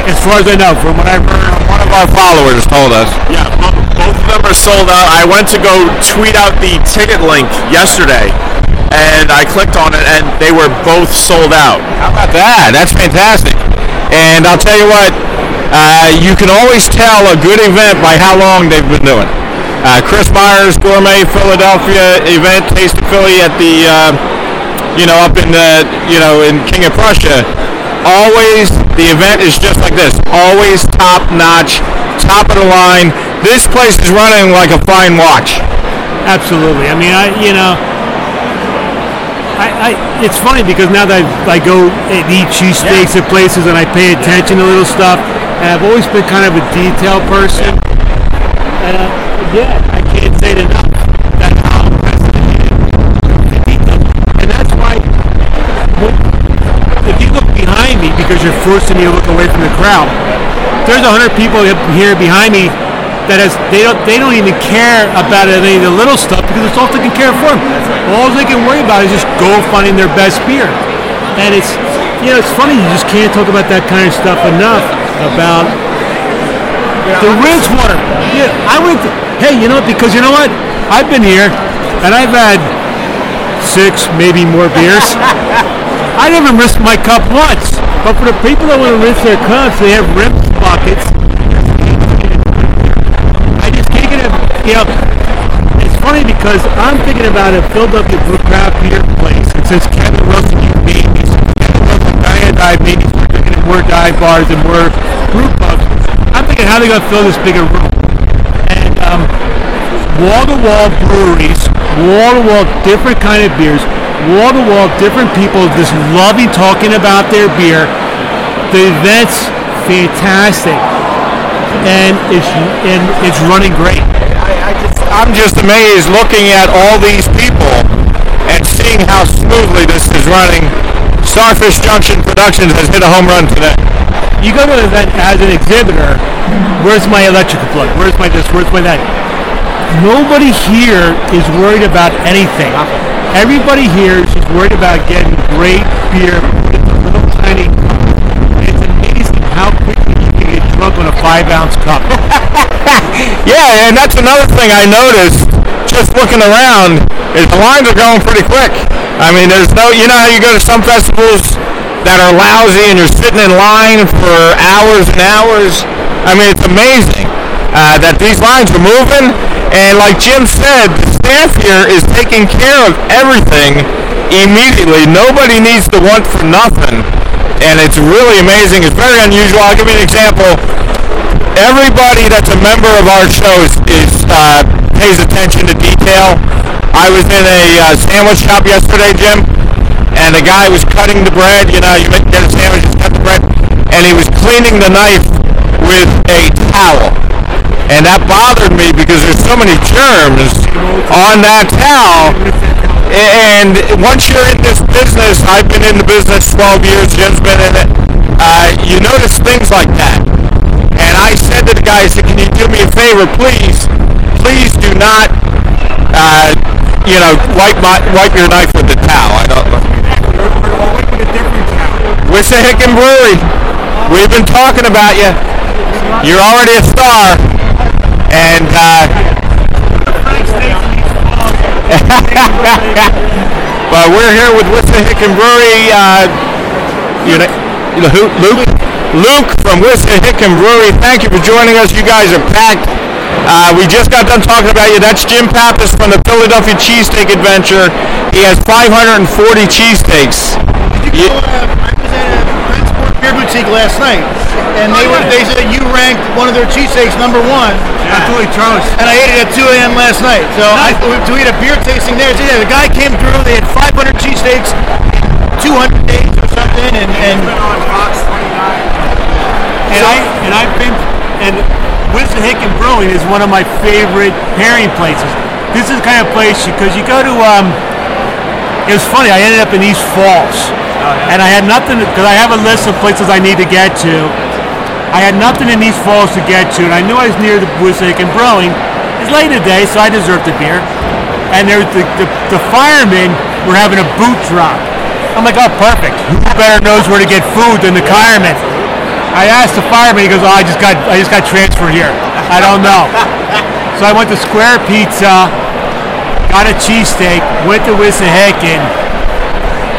As far as I know, from what I've heard, One of our followers told us. Yeah, bo- both of them are sold out. I went to go tweet out the ticket link yesterday, and I clicked on it, and they were both sold out. How about that? That's fantastic. And I'll tell you what, uh, you can always tell a good event by how long they've been doing. Uh, Chris Myers Gourmet Philadelphia event, Taste of Philly at the, uh, you know, up in the, you know, in King of Prussia. Always, the event is just like this. Always top notch, top of the line. This place is running like a fine watch. absolutely. I mean, I you know, I, I it's funny because now that I, I go and eat cheesesteaks at places and I pay attention to little stuff, and I've always been kind of a detail person. And uh, again, I can't say it enough. That's how impressed I the detail. And that's why if you look behind me because you're forcing me to look away from the crowd, there's a hundred people here behind me that has they don't they don't even care about any of the little stuff because it's all taken care of for them. All they can worry about is just go finding their best beer, and it's you know it's funny you just can't talk about that kind of stuff enough about the rinse water. Yeah, I went. To, hey, you know what? Because you know what? I've been here and I've had six, maybe more beers. I never rinsed my cup once. But for the people that want to rinse their cups, they have rinse buckets. I just can't get it. You know, it's funny because I'm thinking about a Philadelphia Blue Craft Beer place. It says Kevin Wilson, you since Kevin Wilson, Diane dive, start thinking of more dive bars and more brew how they going to fill this bigger room. And um, wall-to-wall breweries, wall-to-wall different kind of beers, wall-to-wall different people just loving talking about their beer. The event's fantastic, and it's and it's running great. I, I just, I'm just amazed looking at all these people and seeing how smoothly this is running. Starfish Junction Productions has hit a home run today. You go to an event as an exhibitor. Where's my electrical plug? Where's my this? Where's my that? Nobody here is worried about anything. Everybody here is just worried about getting great beer in a little tiny cup. It's amazing how quickly you can get drunk on a five ounce cup. Yeah, and that's another thing I noticed just looking around is the lines are going pretty quick. I mean, there's no, you know how you go to some festivals that are lousy and you're sitting in line for hours and hours. I mean, it's amazing uh, that these lines are moving. And like Jim said, the staff here is taking care of everything immediately. Nobody needs to want for nothing. And it's really amazing. It's very unusual. I'll give you an example everybody that's a member of our show is, is uh, pays attention to detail. I was in a uh, sandwich shop yesterday, Jim, and the guy was cutting the bread. You know, you make get a sandwich, just cut the bread, and he was cleaning the knife with a towel. And that bothered me because there's so many germs on that towel. And once you're in this business, I've been in the business 12 years, Jim's been in it, uh, you notice things like that. And I said to the guy, I said, can you do me a favor, please? Please do not, uh, you know, wipe my wipe your knife with the towel. I don't. Wissahickon Brewery, we've been talking about you. You're already a star, and uh, but we're here with Wissahickon Brewery. Uh, you know? Luke. Luke from Wissahickon Brewery. Thank you for joining us. You guys are packed. Uh, we just got done talking about you. That's Jim Pappas from the Philadelphia Cheesesteak Adventure. He has 540 cheesesteaks. You- I was at a Pennsport Beer Boutique last night, and they were they said you ranked one of their cheesesteaks number one. Absolutely, Charles. And I ate it at 2 a.m. last night. So I, to eat a beer tasting there, so yeah, the guy came through. They had 500 cheesesteaks, 200 days or something, and and And I and I've been and Wissahickon Brewing is one of my favorite pairing places. This is the kind of place because you go to um. It was funny. I ended up in East Falls, and I had nothing because I have a list of places I need to get to. I had nothing in East Falls to get to, and I knew I was near the Wissahickon Brewing. It's late in the day, so I deserved the beer. And there, the, the the firemen were having a boot drop. I'm like, oh, perfect. Who better knows where to get food than the firemen? I asked the fireman. He goes, "Oh, I just got, I just got transferred here. I don't know." so I went to Square Pizza, got a cheesesteak, went to Wissahickon.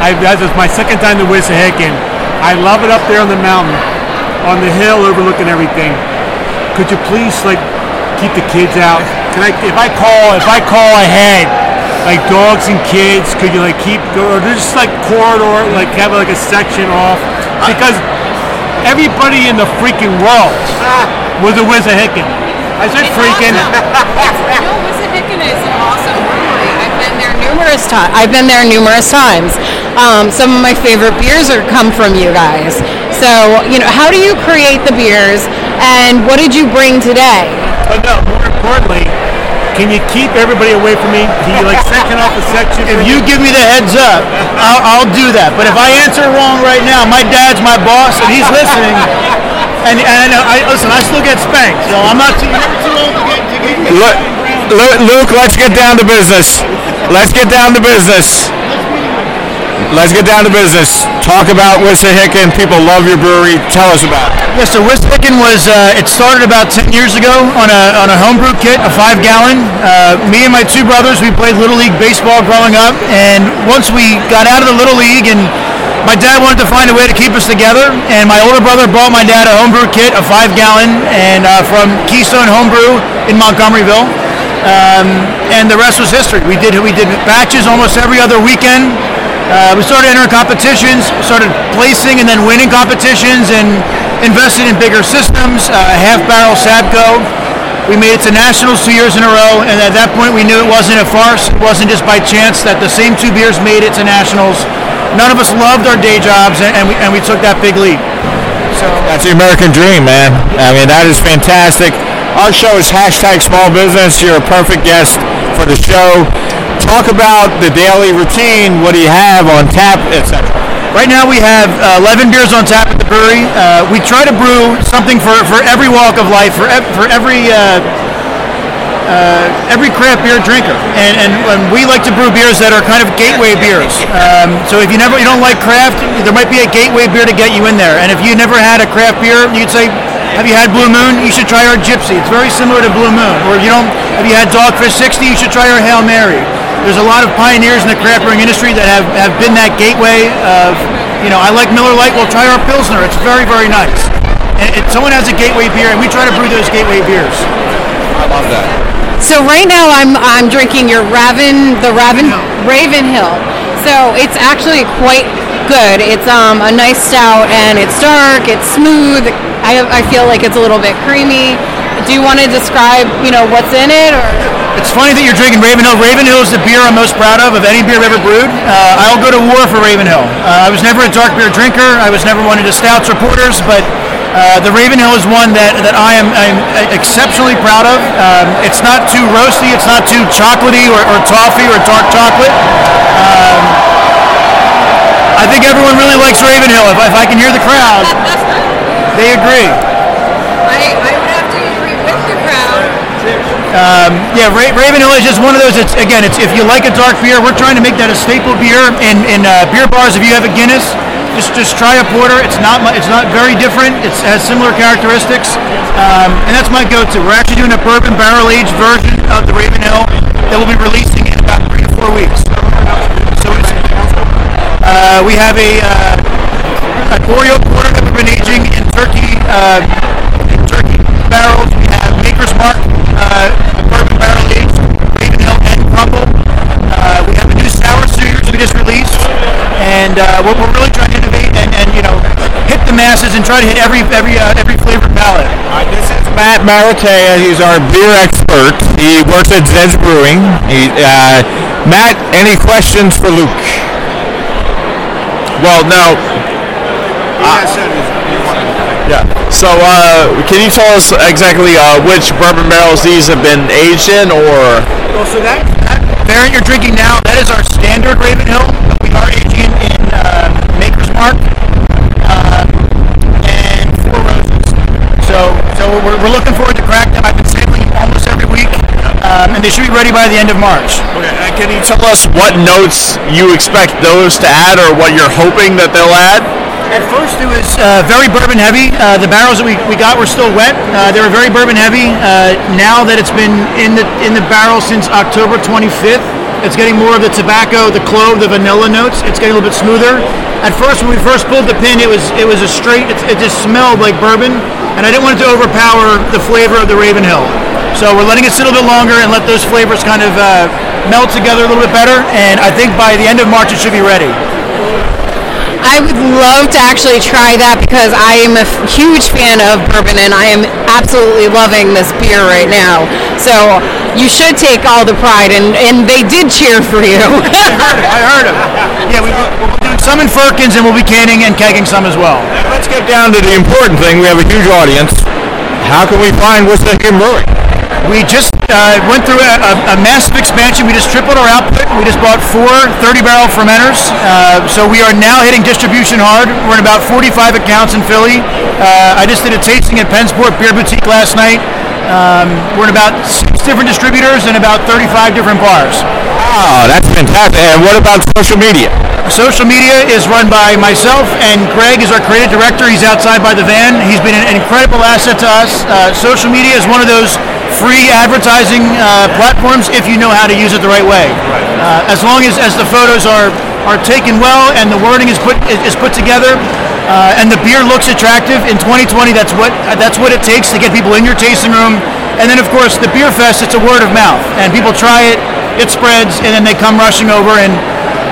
I, that was my second time to Wissahickon. I love it up there on the mountain, on the hill overlooking everything. Could you please like keep the kids out? Can I, if I call, if I call ahead, like dogs and kids, could you like keep, or just like corridor, like have like a section off? Because everybody in the freaking world was a Wissahickon. I said freaking. No, Wissahickon is an awesome brewery. I've been there numerous times. I've been there numerous times. Um, some of my favorite beers are come from you guys. So, you know, how do you create the beers, and what did you bring today? But no, more importantly, can you keep everybody away from me? Can you like section off a section? if you give me the heads up, I'll, I'll do that. But if I answer wrong right now, my dad's my boss and he's listening. And, and I, listen, I still get spanked, so I'm not too, you're never too old to get to get. Lu- Lu- Luke, let's get down to business. Let's get down to business. Let's get down to business. Talk about Wissahickon. People love your brewery. Tell us about it. Yeah, so Wissahickon was, uh, it started about 10 years ago on a, on a homebrew kit, a five gallon. Uh, me and my two brothers, we played Little League baseball growing up. And once we got out of the Little League and my dad wanted to find a way to keep us together, and my older brother bought my dad a homebrew kit, a five gallon, and uh, from Keystone Homebrew in Montgomeryville. Um, and the rest was history. We did we did batches almost every other weekend. Uh, we started entering competitions, started placing and then winning competitions, and invested in bigger systems. Uh, half barrel Sabco. We made it to nationals two years in a row, and at that point we knew it wasn't a farce. It wasn't just by chance that the same two beers made it to nationals. None of us loved our day jobs, and, and we and we took that big leap. So That's the American dream, man. I mean, that is fantastic. Our show is hashtag small business. You're a perfect guest for the show. Talk about the daily routine. What do you have on tap, etc. Right now we have uh, 11 beers on tap at the brewery. Uh, we try to brew something for, for every walk of life, for, ev- for every uh, uh, every craft beer drinker, and, and and we like to brew beers that are kind of gateway beers. Um, so if you never you don't like craft, there might be a gateway beer to get you in there. And if you never had a craft beer, you'd say, "Have you had Blue Moon? You should try our Gypsy. It's very similar to Blue Moon." Or if you don't, have you had Dogfish 60? You should try our Hail Mary. There's a lot of pioneers in the craft brewing industry that have, have been that gateway of, you know, I like Miller Lite. Well, try our Pilsner. It's very very nice. And if someone has a gateway beer, and we try to brew those gateway beers. I love that. So right now I'm I'm drinking your Raven the Raven Raven Hill. So it's actually quite good. It's um, a nice stout, and it's dark. It's smooth. I, I feel like it's a little bit creamy. Do you want to describe, you know, what's in it, or? It's funny that you're drinking Ravenhill. Ravenhill is the beer I'm most proud of of any beer I've ever brewed. Uh, I'll go to war for Ravenhill. Uh, I was never a dark beer drinker. I was never one of the stouts or porters, but uh, the Ravenhill is one that, that I am I'm exceptionally proud of. Um, it's not too roasty. It's not too chocolatey or, or toffee or dark chocolate. Um, I think everyone really likes Ravenhill. If, if I can hear the crowd, they agree. I, I would have to agree with the crowd. Yeah, Ra- Ravenhill is just one of those. It's again, it's if you like a dark beer, we're trying to make that a staple beer in in uh, beer bars. If you have a Guinness, just just try a porter. It's not it's not very different. It has similar characteristics, um, and that's my go-to. We're actually doing a bourbon barrel aged version of the Ravenhill that we'll be releasing in about three to four weeks. So uh, we have a uh, a Oreo porter that we've been aging in turkey uh, in turkey barrels. We have Maker's Mark and uh, we're, we're really trying to innovate and, and you know hit the masses and try to hit every every uh, every flavor palette. This is Matt Maratea. He's our beer expert. He works at Zed's Brewing. He, uh, Matt, any questions for Luke? Well, now, He has said his, he wanted yeah. So, uh, can you tell us exactly uh, which bourbon barrels these have been aged in, or Well, so that, that variant you're drinking now, that is our standard Raven Hill. We are aging in uh, Maker's Mark um, and Four Roses. So, so we're, we're looking forward to crack them. I've been sampling almost every week, um, and they should be ready by the end of March. okay, uh, can you tell us what notes you expect those to add, or what you're hoping that they'll add? At first, it was uh, very bourbon heavy. Uh, the barrels that we, we got were still wet. Uh, they were very bourbon heavy. Uh, now that it's been in the in the barrel since October 25th, it's getting more of the tobacco, the clove, the vanilla notes. It's getting a little bit smoother. At first, when we first pulled the pin, it was it was a straight. It, it just smelled like bourbon, and I didn't want it to overpower the flavor of the Ravenhill. So we're letting it sit a little bit longer and let those flavors kind of uh, melt together a little bit better. And I think by the end of March, it should be ready. I would love to actually try that because I am a f- huge fan of bourbon and I am absolutely loving this beer right now. So you should take all the pride and, and they did cheer for you. I heard him. Yeah, we, we're doing some in Firkins, and we'll be canning and kegging some as well. Let's get down to the important thing. We have a huge audience. How can we find Wissahickon Brewing? We just uh, went through a, a, a massive expansion. We just tripled our output. We just bought four 30-barrel fermenters. Uh, so we are now hitting distribution hard. We're in about 45 accounts in Philly. Uh, I just did a tasting at Pennsport Beer Boutique last night. Um, we're in about six different distributors and about 35 different bars. Oh, that's fantastic. And what about social media? Social media is run by myself, and Greg is our creative director. He's outside by the van. He's been an incredible asset to us. Uh, social media is one of those free advertising uh, platforms if you know how to use it the right way. Uh, as long as, as the photos are, are taken well and the wording is put is put together, uh, and the beer looks attractive in 2020. That's what that's what it takes to get people in your tasting room. And then of course the beer fest. It's a word of mouth, and people try it, it spreads, and then they come rushing over. And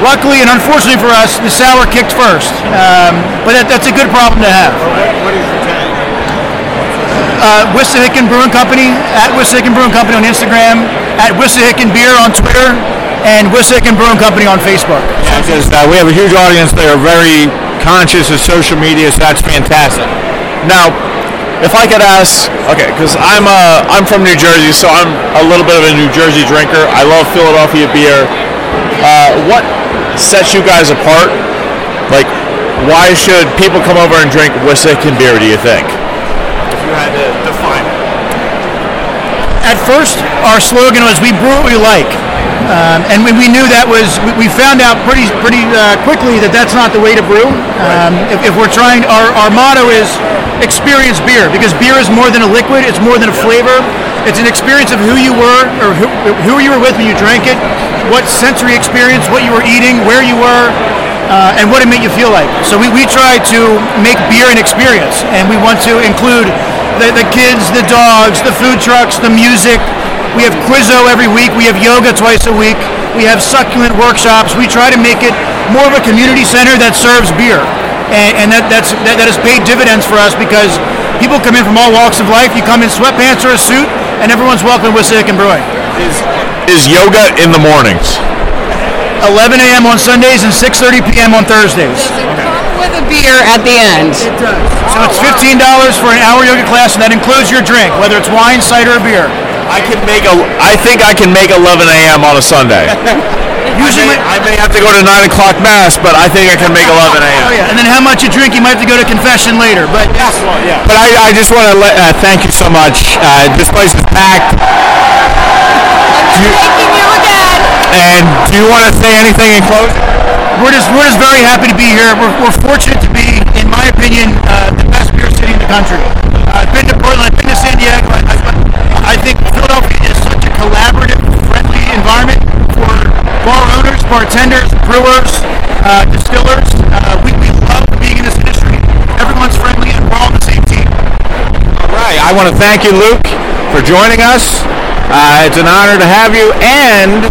luckily and unfortunately for us, the sour kicked first. Um, but that, that's a good problem to have. What is your tag? Uh, Wissahickon Brewing Company at Wissahickon Brewing Company on Instagram, at Wissahickon Beer on Twitter, and Wissahickon Brewing Company on Facebook. Because uh, we have a huge audience. They are very conscious of social media, so that's fantastic. Now, if I could ask, okay, because I'm uh, I'm from New Jersey, so I'm a little bit of a New Jersey drinker. I love Philadelphia beer. Uh, what sets you guys apart? Like, why should people come over and drink Wissahickon beer? Do you think? If you had to define it. At first, our slogan was "We brew what we like," um, and we, we knew that was. We, found out pretty pretty uh, quickly that that's not the way to brew. Um, if, if we're trying, our, our motto is experience beer because beer is more than a liquid. It's more than a flavor. It's an experience of who you were or who, who you were with when you drank it, what sensory experience, what you were eating, where you were, uh, and what it made you feel like. So we, we try to make beer an experience, and we want to include the, the kids, the dogs, the food trucks, the music. We have Quizzo every week. We have yoga twice a week. We have succulent workshops. We try to make it more of a community center that serves beer. And, and that, that's, that, that has paid dividends for us because people come in from all walks of life. You come in sweatpants or a suit, and everyone's welcome Wissahickon Brewing. Is is yoga in the mornings? 11 a.m. on Sundays and 6:30 p.m. on Thursdays. Come With a beer at the end. So it's $15 for an hour yoga class, and that includes your drink, whether it's wine, cider, or beer. I can make a. I think I can make 11 a.m. on a Sunday. Usually, I may have to go to nine o'clock mass, but I think I can make 11 a.m. oh yeah, and then how much you drink, you might have to go to confession later. But yes, well, yeah. But I, I just want to let, uh, thank you so much. Uh, this place is packed. Thanking you again. And do you want to say anything in closing? we're just we're just very happy to be here. We're, we're fortunate to be, in my opinion, the best beer city in the country. Uh, I've been to Portland, I've been to San Diego. I, I, I think Philadelphia is such a collaborative, friendly environment for bar owners, bartenders, brewers, uh, distillers. Uh, we, we love being in this industry. Everyone's friendly, and we're all on the same team. All right. I want to thank you, Luke, for joining us. Uh, it's an honor to have you, and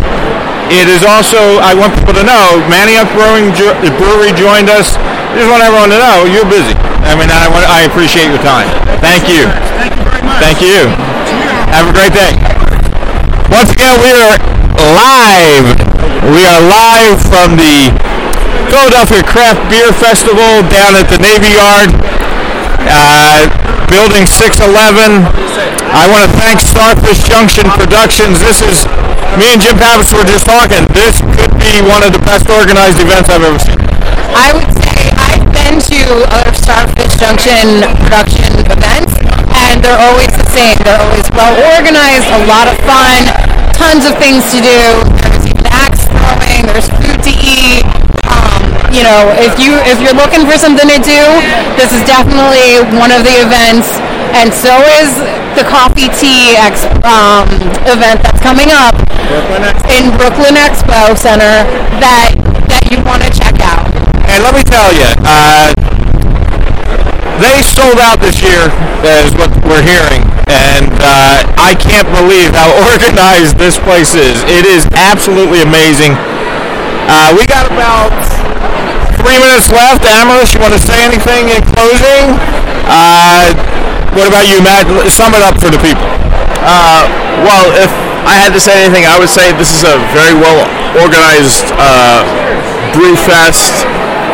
it is also, I want people to know, Manayunk Brewing Brewery joined us. I just want everyone to know you're busy. I mean, I, want, I appreciate your time. Thank you. Thank you very much. Thank you. Have a great day. Once again, we are live. We are live from the Philadelphia Craft Beer Festival down at the Navy Yard, uh, Building 611. I want to thank Starfish Junction Productions. This is me and Jim Pappas were just talking. This could be one of the best organized events I've ever seen. I would say I've been to other Starfish Junction production events, and they're always the same. They're always well organized, a lot of fun, tons of things to do. There's even axe throwing. There's food to eat. Um, you know, if you if you're looking for something to do, this is definitely one of the events. And so is the coffee tea ex- um, event that's coming up in Brooklyn Expo Center that that you want to check out. And let me tell you, uh, they sold out this year, is what we're hearing. And uh, I can't believe how organized this place is. It is absolutely amazing. Uh, we got about three minutes left. Amaris, you want to say anything in closing? Uh, what about you, Matt? Sum it up for the people. Uh, well, if I had to say anything, I would say this is a very well organized uh, brew fest.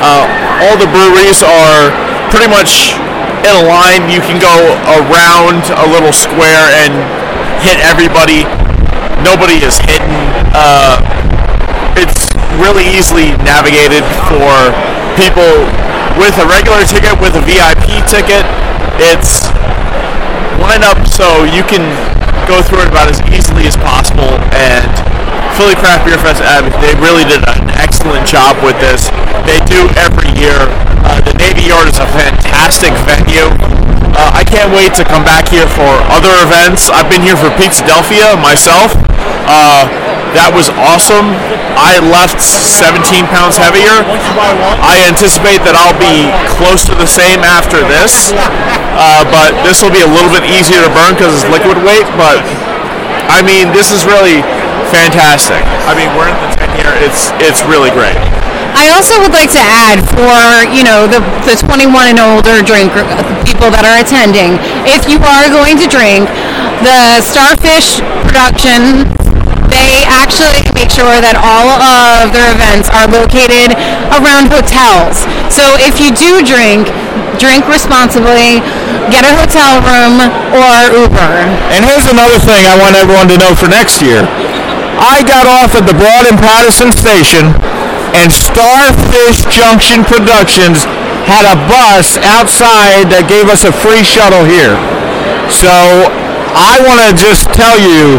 Uh, all the breweries are pretty much in a line. You can go around a little square and hit everybody. Nobody is hidden. Uh, it's really easily navigated for people with a regular ticket, with a VIP ticket. It's line up so you can go through it about as easily as possible. And Philly Craft Beer Fest, uh, they really did an excellent job with this. They do every year. Uh, the Navy Yard is a fantastic venue. Uh, I can't wait to come back here for other events. I've been here for Pizzadelphia myself. Uh, that was awesome. I left 17 pounds heavier. I anticipate that I'll be close to the same after this, uh, but this will be a little bit easier to burn because it's liquid weight. But I mean, this is really fantastic. I mean, we're in the 10 year. It's it's really great. I also would like to add for you know the the 21 and older drink uh, people that are attending, if you are going to drink, the Starfish production. They actually make sure that all of their events are located around hotels. So if you do drink, drink responsibly, get a hotel room or Uber. And here's another thing I want everyone to know for next year. I got off at the Broad and Pattison station, and Starfish Junction Productions had a bus outside that gave us a free shuttle here. So I want to just tell you,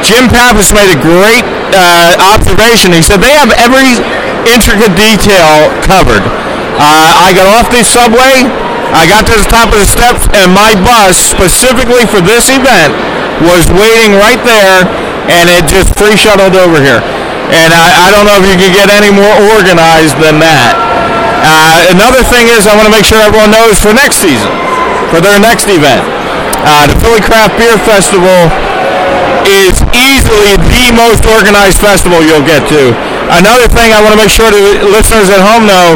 Jim Pappas made a great uh, observation. He said they have every intricate detail covered. Uh, I got off the subway, I got to the top of the steps, and my bus, specifically for this event, was waiting right there, and it just free shuttled over here. And I, I don't know if you can get any more organized than that. Uh, another thing is, I want to make sure everyone knows for next season, for their next event, uh, the Philly Craft Beer Festival is easily the most organized festival you'll get to. Another thing I want to make sure the listeners at home know,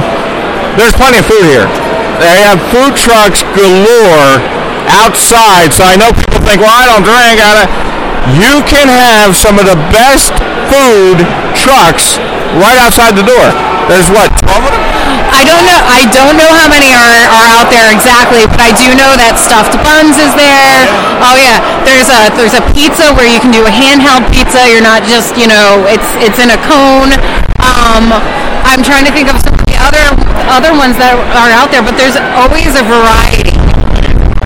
there's plenty of food here. They have food trucks galore outside. So I know people think, well, I don't drink. I don't. You can have some of the best food trucks right outside the door. There's what, 12 of them? I don't know. I don't know how many are, are out there exactly, but I do know that stuffed buns is there. Oh yeah, there's a there's a pizza where you can do a handheld pizza. You're not just you know it's it's in a cone. Um, I'm trying to think of some of the other other ones that are out there, but there's always a variety.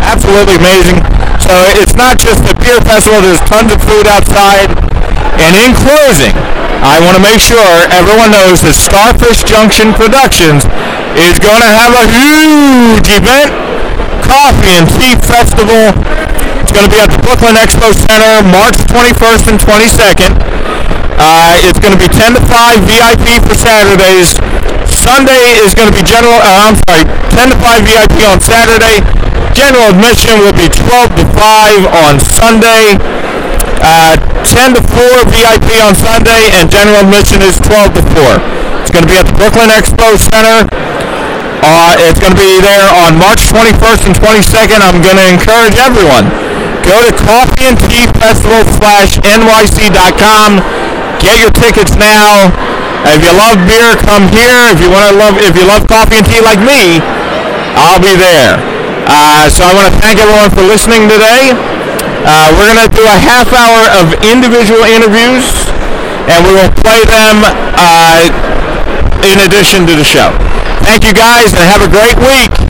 Absolutely amazing. So it's not just the beer festival, there's tons of food outside. And in closing, I want to make sure everyone knows that Starfish Junction Productions is going to have a huge event, Coffee and Tea Festival. It's going to be at the Brooklyn Expo Center March 21st and 22nd. Uh, it's going to be 10 to 5 VIP for Saturdays. Sunday is going to be general, uh, I'm sorry, 10 to 5 VIP on Saturday. General admission will be 12 to 5 on Sunday. Uh, 10 to 4 VIP on Sunday, and general admission is 12 to 4. It's going to be at the Brooklyn Expo Center. Uh, it's going to be there on March 21st and 22nd. I'm going to encourage everyone. Go to Coffee and Tea Festival slash NYC.com. Get your tickets now. If you love beer, come here. If you want to love, if you love coffee and tea like me, I'll be there. Uh, so I want to thank everyone for listening today. Uh, we're going to do a half hour of individual interviews, and we will play them uh, in addition to the show. Thank you guys, and have a great week.